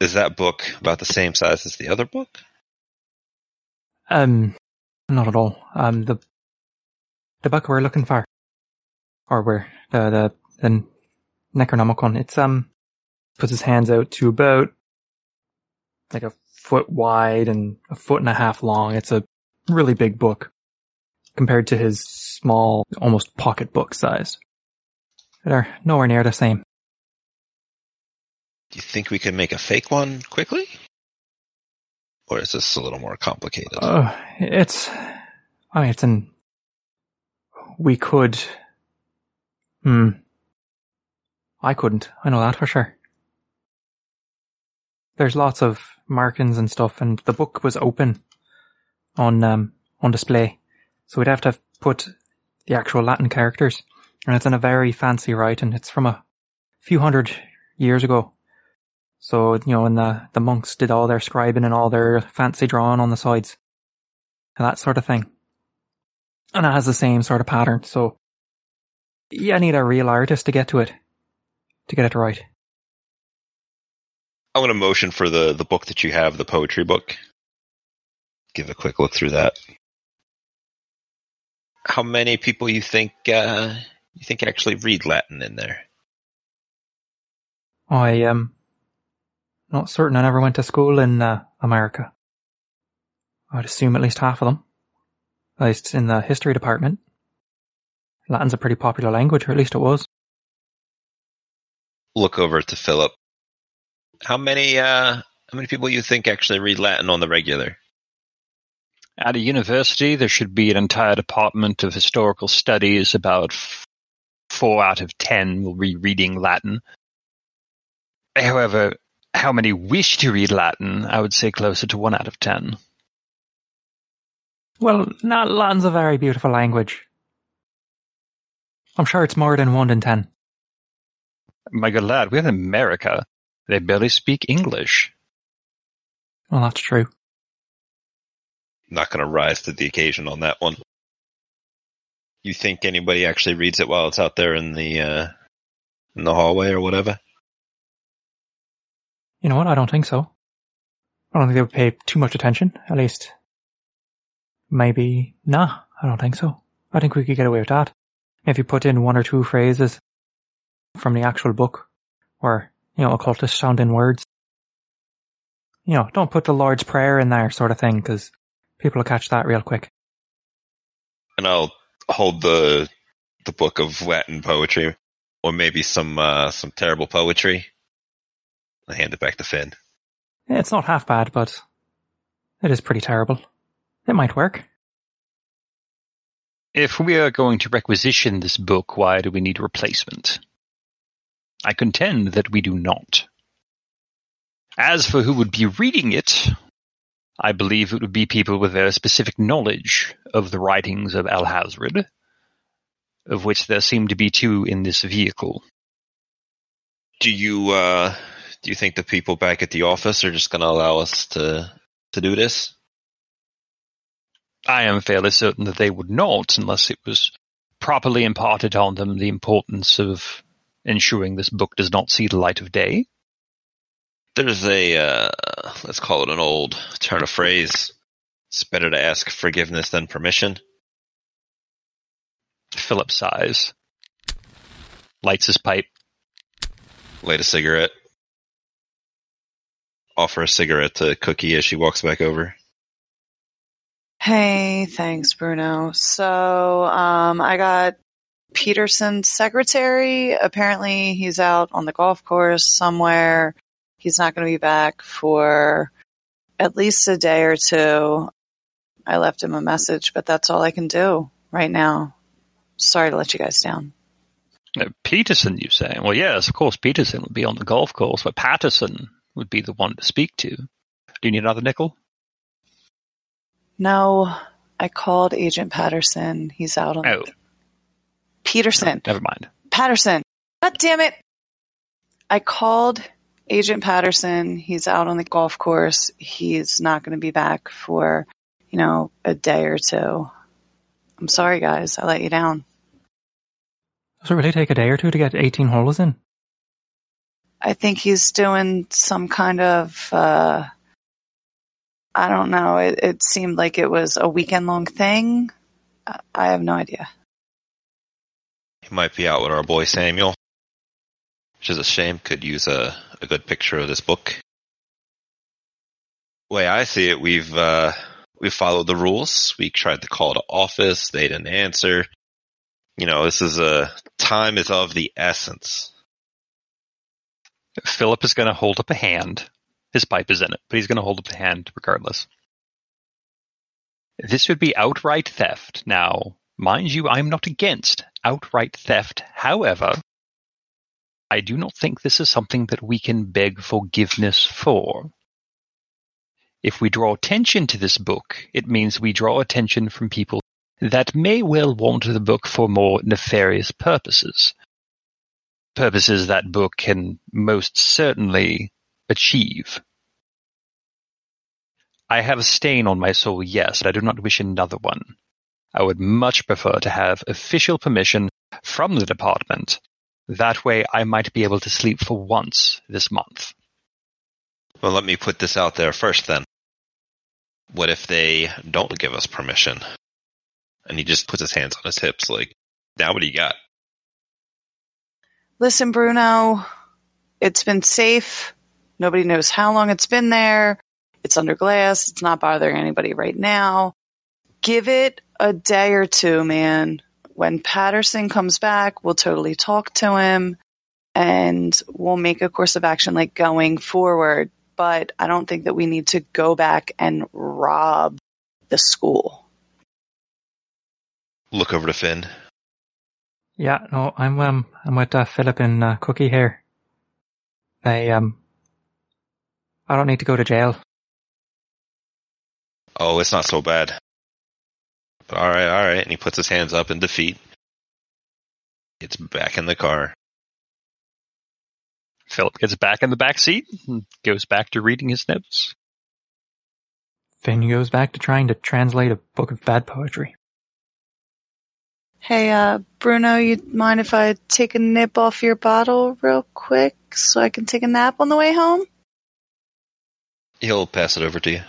is that book about the same size as the other book? Um, not at all. Um, the the book we're looking for, or where the the the Necronomicon. It's um puts his hands out to about like a foot wide and a foot and a half long. It's a really big book compared to his small, almost pocketbook size. They're nowhere near the same. Do you think we can make a fake one quickly? Or is this a little more complicated? Uh, it's, I mean, it's an, we could, hmm, I couldn't. I know that for sure. There's lots of markings and stuff, and the book was open on um, on display, so we'd have to put the actual Latin characters, and it's in a very fancy writing. It's from a few hundred years ago, So, you know, when the, the monks did all their scribing and all their fancy drawing on the sides. And that sort of thing. And it has the same sort of pattern, so yeah, you need a real artist to get to it. To get it right. I'm going to motion for the, the book that you have, the poetry book. Give a quick look through that. How many people you think uh, you think actually read Latin in there? I am not certain I never went to school in uh, America. I'd assume at least half of them. At least in the history department. Latin's a pretty popular language, or at least it was. Look over to Philip. How many uh, how many people you think actually read Latin on the regular? At a university, there should be an entire department of historical studies. About f- four out of ten will be reading Latin. However, how many wish to read Latin? I would say closer to one out of ten. Well, not Latin's a very beautiful language. I'm sure it's more than one in ten. My good lad, we're in America. They barely speak English. Well, that's true. Not going to rise to the occasion on that one. You think anybody actually reads it while it's out there in the uh, in the hallway or whatever? You know what? I don't think so. I don't think they would pay too much attention. At least, maybe. Nah, I don't think so. I think we could get away with that. If you put in one or two phrases from the actual book, or, you know, occultist sounding words. You know, don't put the Lord's Prayer in there sort of thing, because people will catch that real quick. And I'll hold the the book of Latin poetry, or maybe some uh, some terrible poetry. I hand it back to Finn. Yeah, It's not half bad, but it is pretty terrible. It might work. If we are going to requisition this book, why do we need a replacement? I contend that we do not. As for who would be reading it, I believe it would be people with a specific knowledge of the writings of Alhazred, of which there seem to be two in this vehicle. Do you uh, do you think the people back at the office are just going to allow us to to do this? I am fairly certain that they would not, unless it was properly imparted on them the importance of ensuring this book does not see the light of day. There's a uh, let's call it an old turn of phrase. It's better to ask forgiveness than permission. Philip sighs, lights his pipe. Light a cigarette. Offer a cigarette to Cookie as she walks back over. Hey, thanks, Bruno. So, um, I got Peterson's secretary. Apparently, he's out on the golf course somewhere. He's not going to be back for at least a day or two. I left him a message, but that's all I can do right now. Sorry to let you guys down. Uh, Peterson, you say? Well, yes, of course, Peterson would be on the golf course, but Patterson would be the one to speak to. Do you need another nickel? No, I called Agent Patterson. He's out on Oh, Peterson. never mind. Patterson. God damn it. I called Agent Patterson. He's out on the golf course. He's not going to be back for, you know, a day or two. I'm sorry, guys. I let you down. Does it really take a day or two to get 18 holes in? I think he's doing some kind of, uh, I don't know. It, it seemed like it was a weekend long thing. I- I have no idea. Might be out with our boy Samuel, which is a shame. Could use a, a good picture of this book. Way I see it, we've uh, we followed the rules. We tried to call to office. They didn't answer. You know, this is a time is of the essence. Philip is going to hold up a hand. His pipe is in it, but he's going to hold up the hand regardless. This would be outright theft. Now, mind you, I'm not against outright theft. However, I do not think this is something that we can beg forgiveness for. If we draw attention to this book, it means we draw attention from people that may well want the book for more nefarious purposes. Purposes that book can most certainly achieve. I have a stain on my soul, yes, but I do not wish another one. I would much prefer to have official permission from the department. That way I might be able to sleep for once this month. Well, let me put this out there first then. What if they don't give us permission? And he just puts his hands on his hips, like, now what do you got? Listen, Bruno, it's been safe. Nobody knows how long it's been there. It's under glass. It's not bothering anybody right now. Give it a day or two, man. When Patterson comes back, we'll totally talk to him and we'll make a course of action like going forward. But I don't think that we need to go back and rob the school. Look over to Finn. Yeah, no, I'm um, I'm with uh, Philip and uh, Cookie here. I um, I don't need to go to jail. Oh, it's not so bad. But all right, all right. And he puts his hands up in defeat. Gets back in the car. Philip gets back in the back seat and goes back to reading his notes. Finn goes back to trying to translate a book of bad poetry. Hey, uh, Bruno, you mind if I take a nip off your bottle real quick so I can take a nap on the way home? He'll pass it over to you.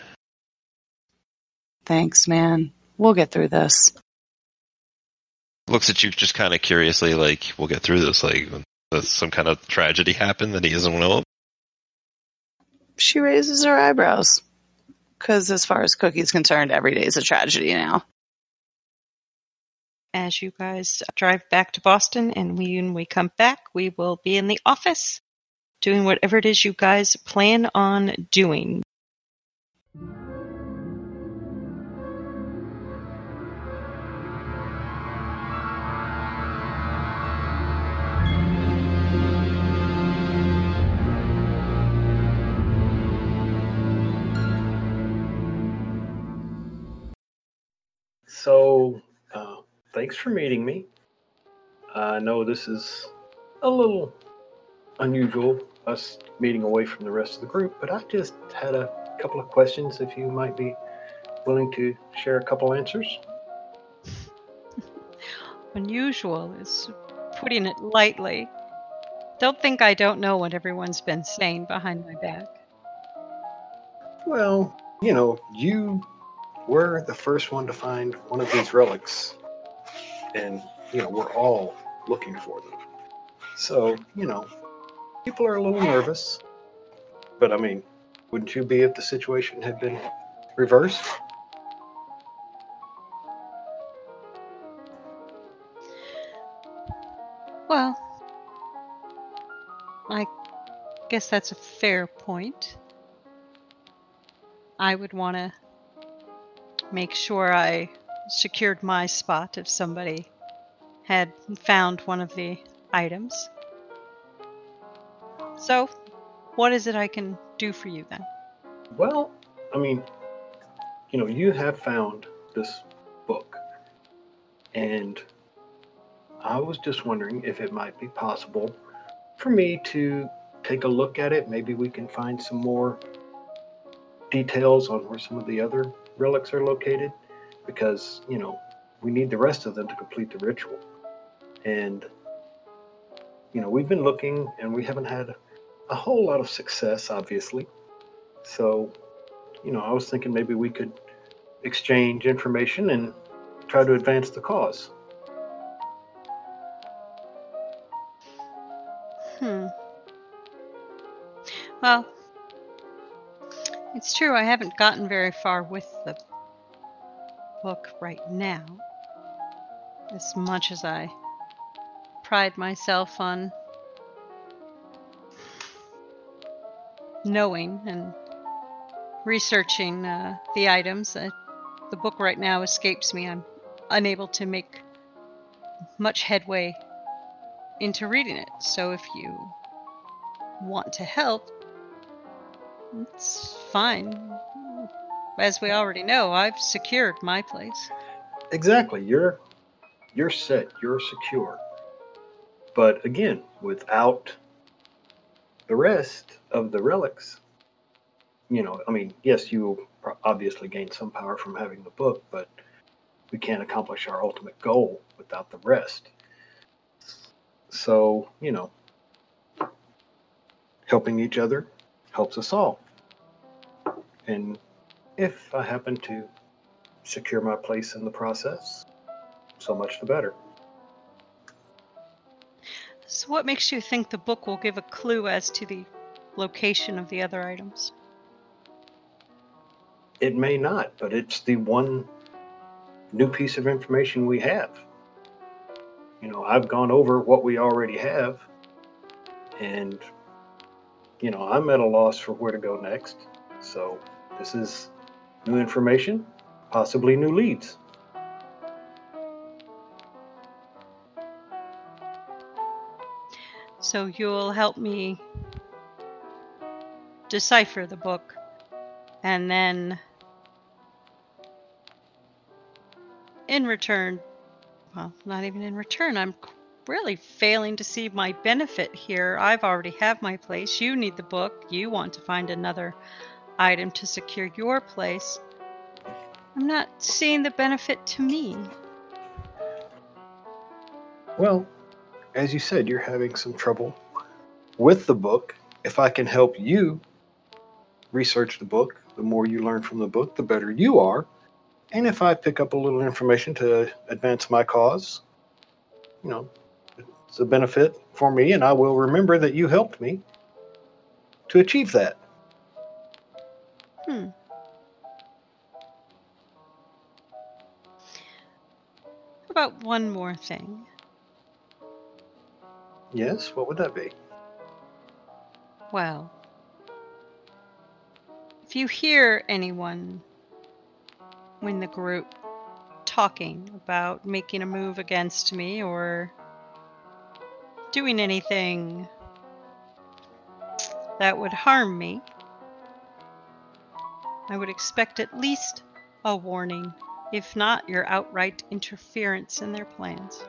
Thanks, man. We'll get through this. Looks at you just kind of curiously, like, we'll get through this. Like, does some kind of tragedy happen that he doesn't know? She raises her eyebrows. Because as far as Cookie's concerned, every day is a tragedy now. As you guys drive back to Boston and we, when we come back, we will be in the office doing whatever it is you guys plan on doing. So, uh, thanks for meeting me. I know this is a little unusual, us meeting away from the rest of the group, but I just had a couple of questions if you might be willing to share a couple answers. Unusual is putting it lightly. Don't think I don't know what everyone's been saying behind my back. Well, you know, you were the first one to find one of these relics, and, you know, we're all looking for them. So, you know, people are a little nervous, but I mean, wouldn't you be if the situation had been reversed? Well, I guess that's a fair point. I would want to make sure I secured my spot if somebody had found one of the items. So, what is it I can do for you then? Well, I mean, you know, you have found this book, and I was just wondering if it might be possible for me to take a look at it. Maybe we can find some more details on where some of the other relics are located, because, you know, we need the rest of them to complete the ritual. And, you know, we've been looking and we haven't had a whole lot of success, obviously. So, you know, I was thinking maybe we could exchange information and try to advance the cause. Hmm. Well, it's true I haven't gotten very far with the book right now. As much as I pride myself on knowing and researching uh, the items, uh, the book right now escapes me. I'm unable to make much headway into reading it. So if you want to help, it's fine. As we already know, I've secured my place. Exactly. You're you're set, you're secure. But again, without the rest of the relics, you know, I mean, yes, you obviously gain some power from having the book, but we can't accomplish our ultimate goal without the rest. So, you know, helping each other helps us all. And if I happen to secure my place in the process, so much the better. So, what makes you think the book will give a clue as to the location of the other items? It may not, but it's the one new piece of information we have. You know, I've gone over what we already have, and, you know, I'm at a loss for where to go next. So, this is new information, possibly new leads. So, you'll help me decipher the book and then in return well not even in return i'm really failing to see my benefit here. I've already have my place. You need the book. You want to find another item to secure your place i'm not seeing the benefit to me Well, as you said, you're having some trouble with the book. If I can help you research the book, the more you learn from the book, the better you are. And if I pick up a little information to advance my cause, you know, it's a benefit for me, and I will remember that you helped me to achieve that. Hmm How about one more thing Yes, what would that be? Well, if you hear anyone in the group talking about making a move against me or doing anything that would harm me, I would expect at least a warning, if not your outright interference in their plans.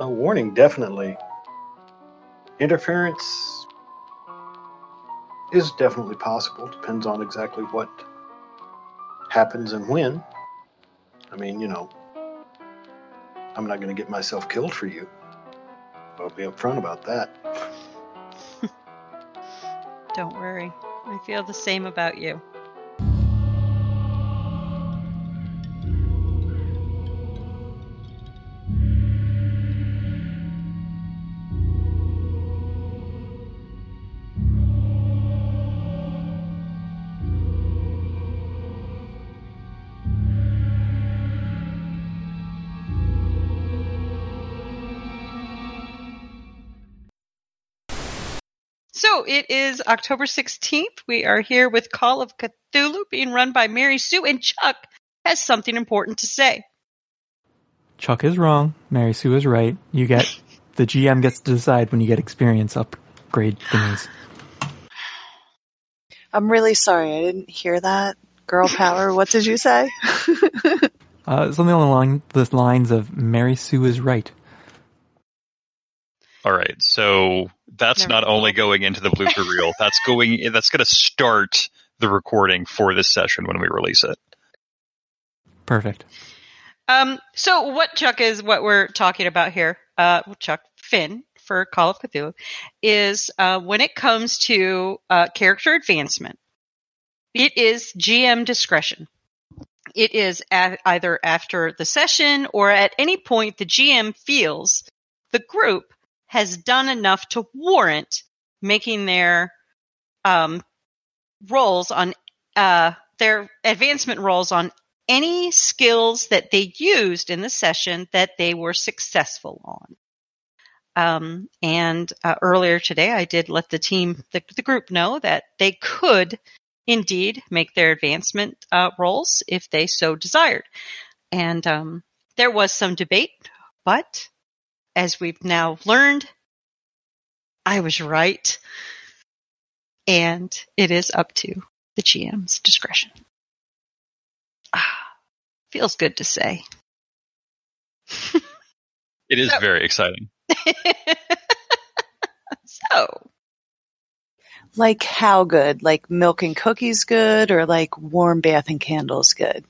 A warning, definitely. Interference is definitely possible. Depends on exactly what happens and when. I mean, you know, I'm not going to get myself killed for you. I'll be upfront about that. Don't worry, I feel the same about you. So it is October 16th. We are here with Call of Cthulhu being run by Mary Sue, and Chuck has something important to say. Chuck is wrong. Mary Sue is right. You get the GM gets to decide when you get experience upgrade thingies. I'm really sorry. I didn't hear that. Girl power. What did you say? Uh, something along the the lines of Mary Sue is right. All right, so that's Never not only going into the blooper reel. That's going. That's going to start the recording for this session when we release it. Perfect. Um, so what Chuck is what we're talking about here, uh, Chuck Finn for Call of Cthulhu, is uh, when it comes to uh, character advancement, it is GM discretion. It is a either after the session or at any point the GM feels the group has done enough to warrant making their um, rolls on uh, their advancement rolls on any skills that they used in the session that they were successful on. Um, and uh, earlier today, I did let the team, the, the group know that they could indeed make their advancement uh, rolls if they so desired. And um, there was some debate, but as we've now learned, I was right. And it is up to the GM's discretion. Ah, feels good to say. It is So- very exciting. So, Like how good? Like milk and cookies good or like warm bath and candles good?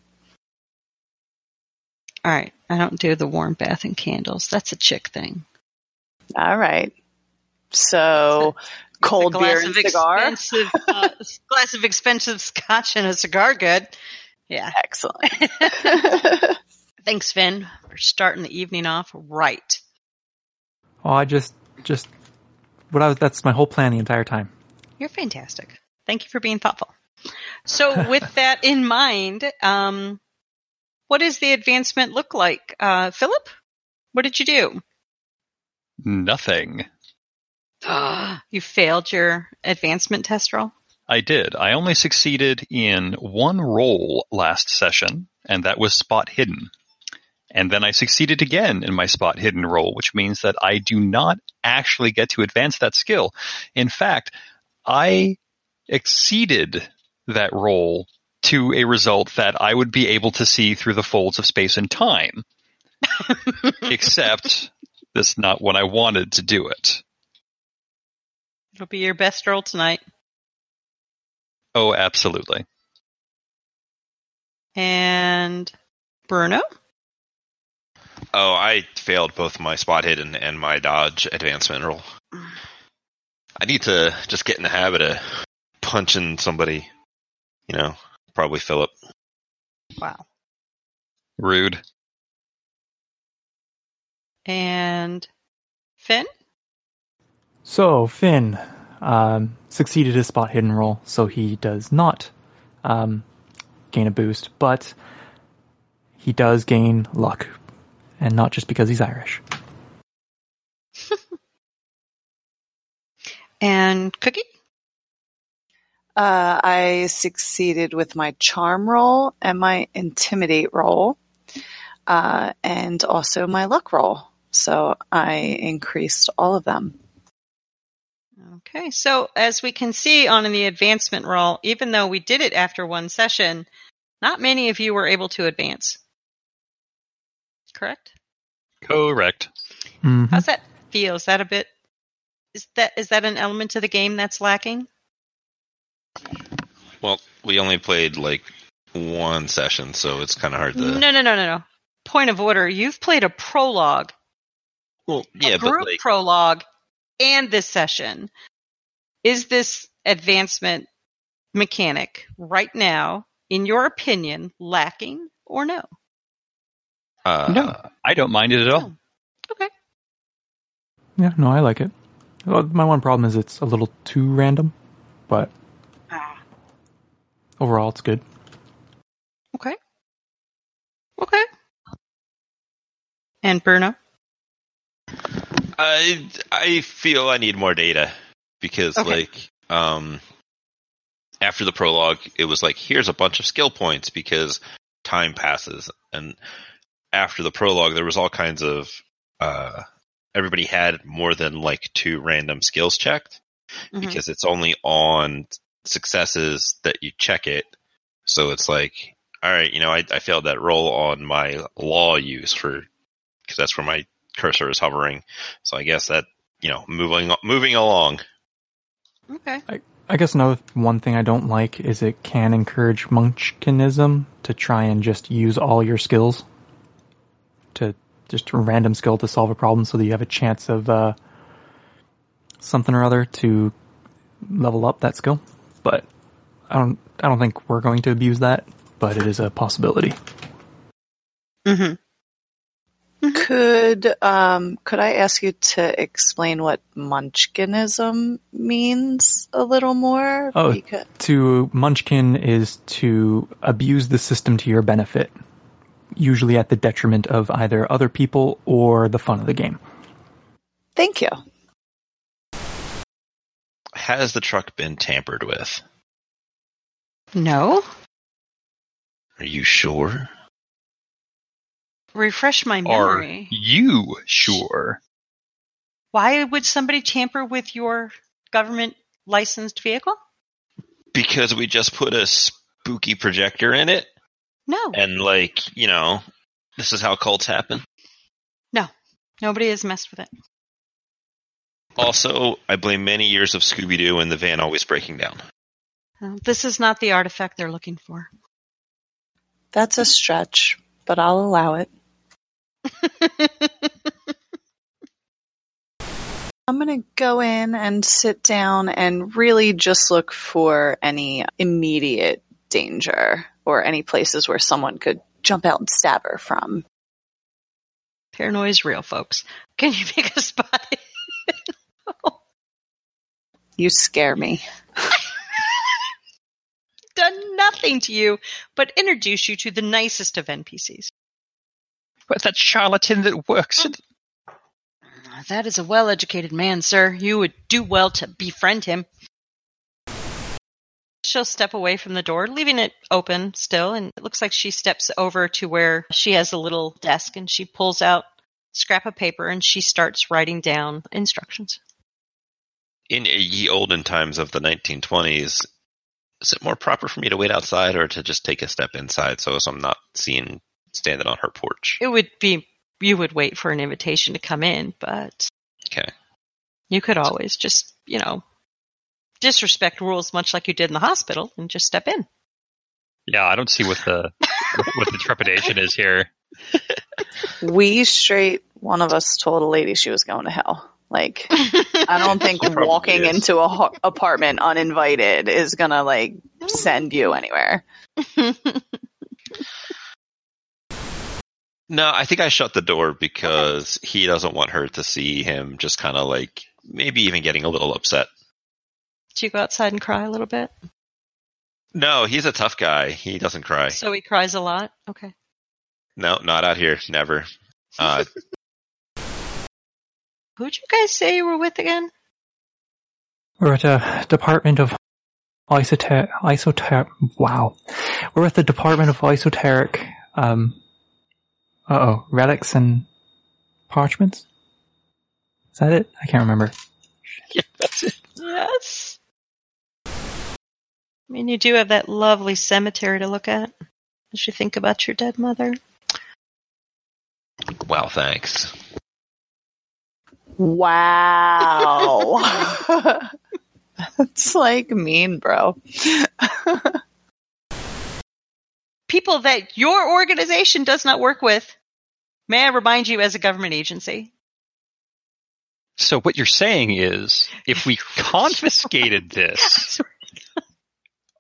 all right, I don't do the warm bath and candles. That's a chick thing. All right. So cold A beer and of cigar. expensive, uh, glass of expensive scotch and a cigar good. Yeah. Excellent. Thanks, Finn, for starting the evening off right. Oh, I just, just, what I was, that's my whole plan the entire time. You're fantastic. Thank you for being thoughtful. So, with that in mind, um, what does the advancement look like? Uh, Philip, what did you do? Nothing. you failed your advancement test roll? I did. I only succeeded in one roll last session, and that was spot hidden. And then I succeeded again in my spot hidden roll, which means that I do not actually get to advance that skill. In fact, I exceeded that roll to a result that I would be able to see through the folds of space and time. Except that's not when I wanted to do it. It'll be your best roll tonight. Oh, absolutely. And Bruno? Oh, I failed both my spot hidden and my dodge advancement roll. I need to just get in the habit of punching somebody. You know, probably Philip. Wow. Rude. And Finn? So Finn um, succeeded his spot hidden roll, so he does not um, gain a boost, but he does gain luck, and not just because he's Irish. And Cookie? Uh, I succeeded with my charm roll and my intimidate roll, uh, and also my luck roll. So I increased all of them. Okay, so as we can see on the advancement roll, even though we did it after one session, not many of you were able to advance. Correct? Correct. Mhm. How's that feel? Is that a bit is that is that an element of the game that's lacking? Well, we only played like one session, so it's kind of hard to. No, no, no, no, no. Point of order. You've played a prologue, Well, yeah, a group but like, prologue, and this session. Is this advancement mechanic right now, in your opinion, lacking or no? uh, no, I don't mind it at all. Okay. Yeah, no, I like it. Well, my one problem is it's a little too random, but. Overall it's good. Okay. Okay. And Bruno? I I feel I need more data because Okay. like um after the prologue it was like here's a bunch of skill points because time passes and after the prologue there was all kinds of uh everybody had more than like two random skills checked Mhm. because it's only on successes that you check it so it's like all right you know I, I failed that roll on my law use for because that's where my cursor is hovering so I guess that you know moving moving along. Okay. I guess another one thing I don't like is it can encourage munchkinism to try and just use all your skills to just a random skill to solve a problem so that you have a chance of uh, something or other to level up that skill. But I don't I don't think we're going to abuse that, but it is a possibility. Mm-hmm. Could um, could I ask you to explain what Munchkinism means a little more? Oh. Because, To munchkin is to abuse the system to your benefit, usually at the detriment of either other people or the fun of the game. thank you. Has the truck been tampered with? No. Are you sure? Refresh my memory. Are you sure? Why would somebody tamper with your government licensed vehicle? Because we just put a spooky projector in it, No. and like you know, this is how cults happen. No. Nobody has messed with it. Also, I blame many years of Scooby Doo and the van always breaking down. Uh, This is not the artifact they're looking for. That's a stretch, but I'll allow it. I'm going to go in and sit down and really just look for any immediate danger or any places where someone could jump out and stab her from. Paranoia is real, folks. Can you make a spot? You scare me. Done nothing to you, but introduce you to the nicest of NPCs. But that charlatan that works. Oh. at- ah, That is a well educated man, sir. You would do well to befriend him. She'll step away from the door, leaving it open still, and it looks like she steps over to where she has a little desk and she pulls out a scrap of paper and she starts writing down instructions. In ye olden times of the 1920s, is it more proper for me to wait outside or to just take a step inside so as I'm not seen standing on her porch? It would be you would wait for an invitation to come in, but Okay. you could always just, you know, disrespect rules much like you did in the hospital and just step in. Yeah, I don't see what the what the trepidation is here. We straight, one of us told a lady she was going to hell. Like, I don't think walking is. into a ho- apartment uninvited is gonna like send you anywhere. No, I think I shut the door because he doesn't want her to see him just kind of like maybe even getting a little upset. Do you go outside and cry a little bit? No, he's a tough guy. He doesn't cry. So he cries a lot? Okay. No, not out here. Never. Uh, Who'd you guys say you were with again? We're at the Department of Isoter Isoter wow. We're at the Department of Esoteric. um uh oh, relics and parchments? Is that it? I can't remember. Yeah, that's it. Yes. I mean, you do have that lovely cemetery to look at as you think about your dead mother. Well, thanks. Wow. That's like mean, bro. People that your organization does not work with. May I remind you, as a government agency, So what you're saying is, if we confiscated this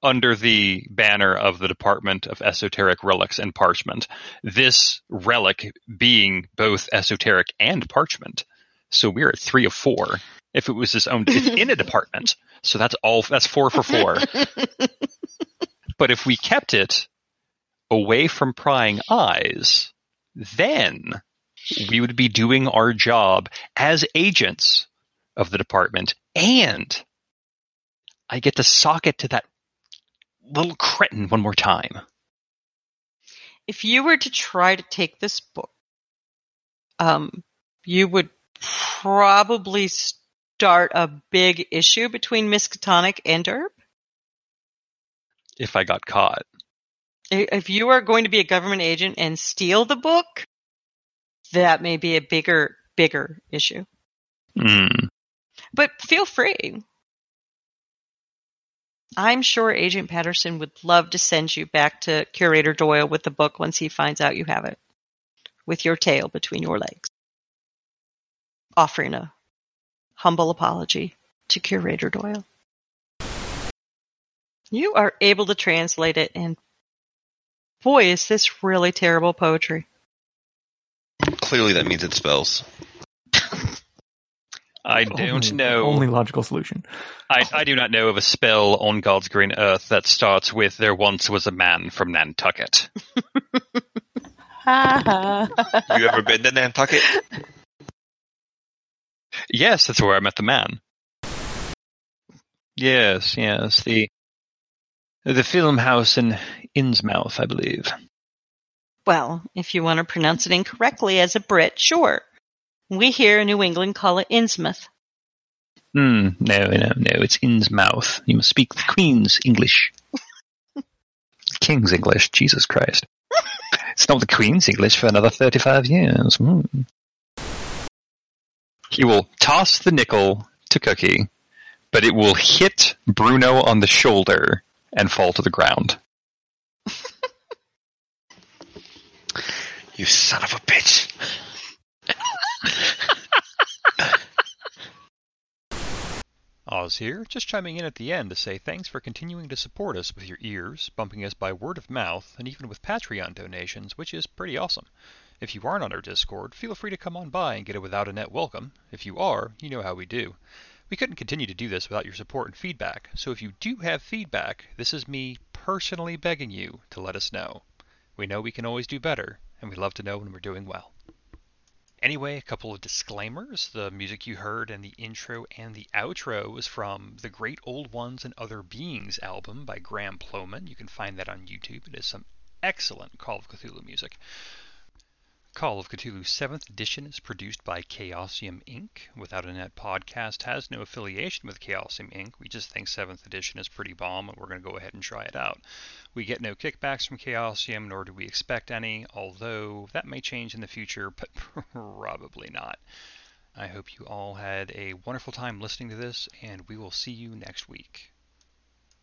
under the banner of the Department of Esoteric Relics and Parchment, this relic being both esoteric and parchment, so we're at three of four. If it was its own, it's in a department, so that's all. That's four for four. But if we kept it away from prying eyes, then we would be doing our job as agents of the department, and I get to sock it to that little cretin one more time. if you were to try to take this book, um, you would probably start a big issue between Miskatonic and Derp. If I got caught, If you are going to be a government agent and steal the book, that may be a bigger, bigger issue. Hmm. But feel free. I'm sure Agent Patterson would love to send you back to Curator Doyle with the book once he finds out you have it, with your tail between your legs. Offering a humble apology to Curator Doyle. You are able to translate it, and boy, is this really terrible poetry. Clearly, that means it spells. I don't Only- know. Only logical solution. I, I do not know of a spell on God's green earth that starts with "There once was a man from Nantucket." You ever been to Nantucket? Yes, that's where I met the man. Yes, yes, the the film house in Innsmouth, I believe. Well, if you want to pronounce it incorrectly as a Brit, sure. We here in New England call it Innsmouth. Hmm, no, no, no, it's Innsmouth. You must speak the Queen's English. King's English, Jesus Christ. it's not the Queen's English for another 35 years. Hmm. He will toss the nickel to Cookie, but it will hit Bruno on the shoulder and fall to the ground. You son of a bitch. Oz here, just chiming in at the end to say thanks for continuing to support us with your ears, bumping us by word of mouth, and even with Patreon donations, which is pretty awesome. If you aren't on our Discord, feel free to come on by and get a without a net welcome. If you are, you know how we do. We couldn't continue to do this without your support and feedback, so if you do have feedback, this is me personally begging you to let us know. We know we can always do better, and we love to know when we're doing well. Anyway, a couple of disclaimers. The music you heard and the intro and the outro was from the Great Old Ones and Other Beings album by Graham Plowman. You can find that on YouTube. It is some excellent Call of Cthulhu music. Call of Cthulhu 7th edition is produced by Chaosium Inc. Without a Net podcast has no affiliation with Chaosium Inc. We just think 7th edition is pretty bomb and we're going to go ahead and try it out. We get no kickbacks from Chaosium, nor do we expect any, although that may change in the future, but probably not. I hope you all had a wonderful time listening to this, and we will see you next week.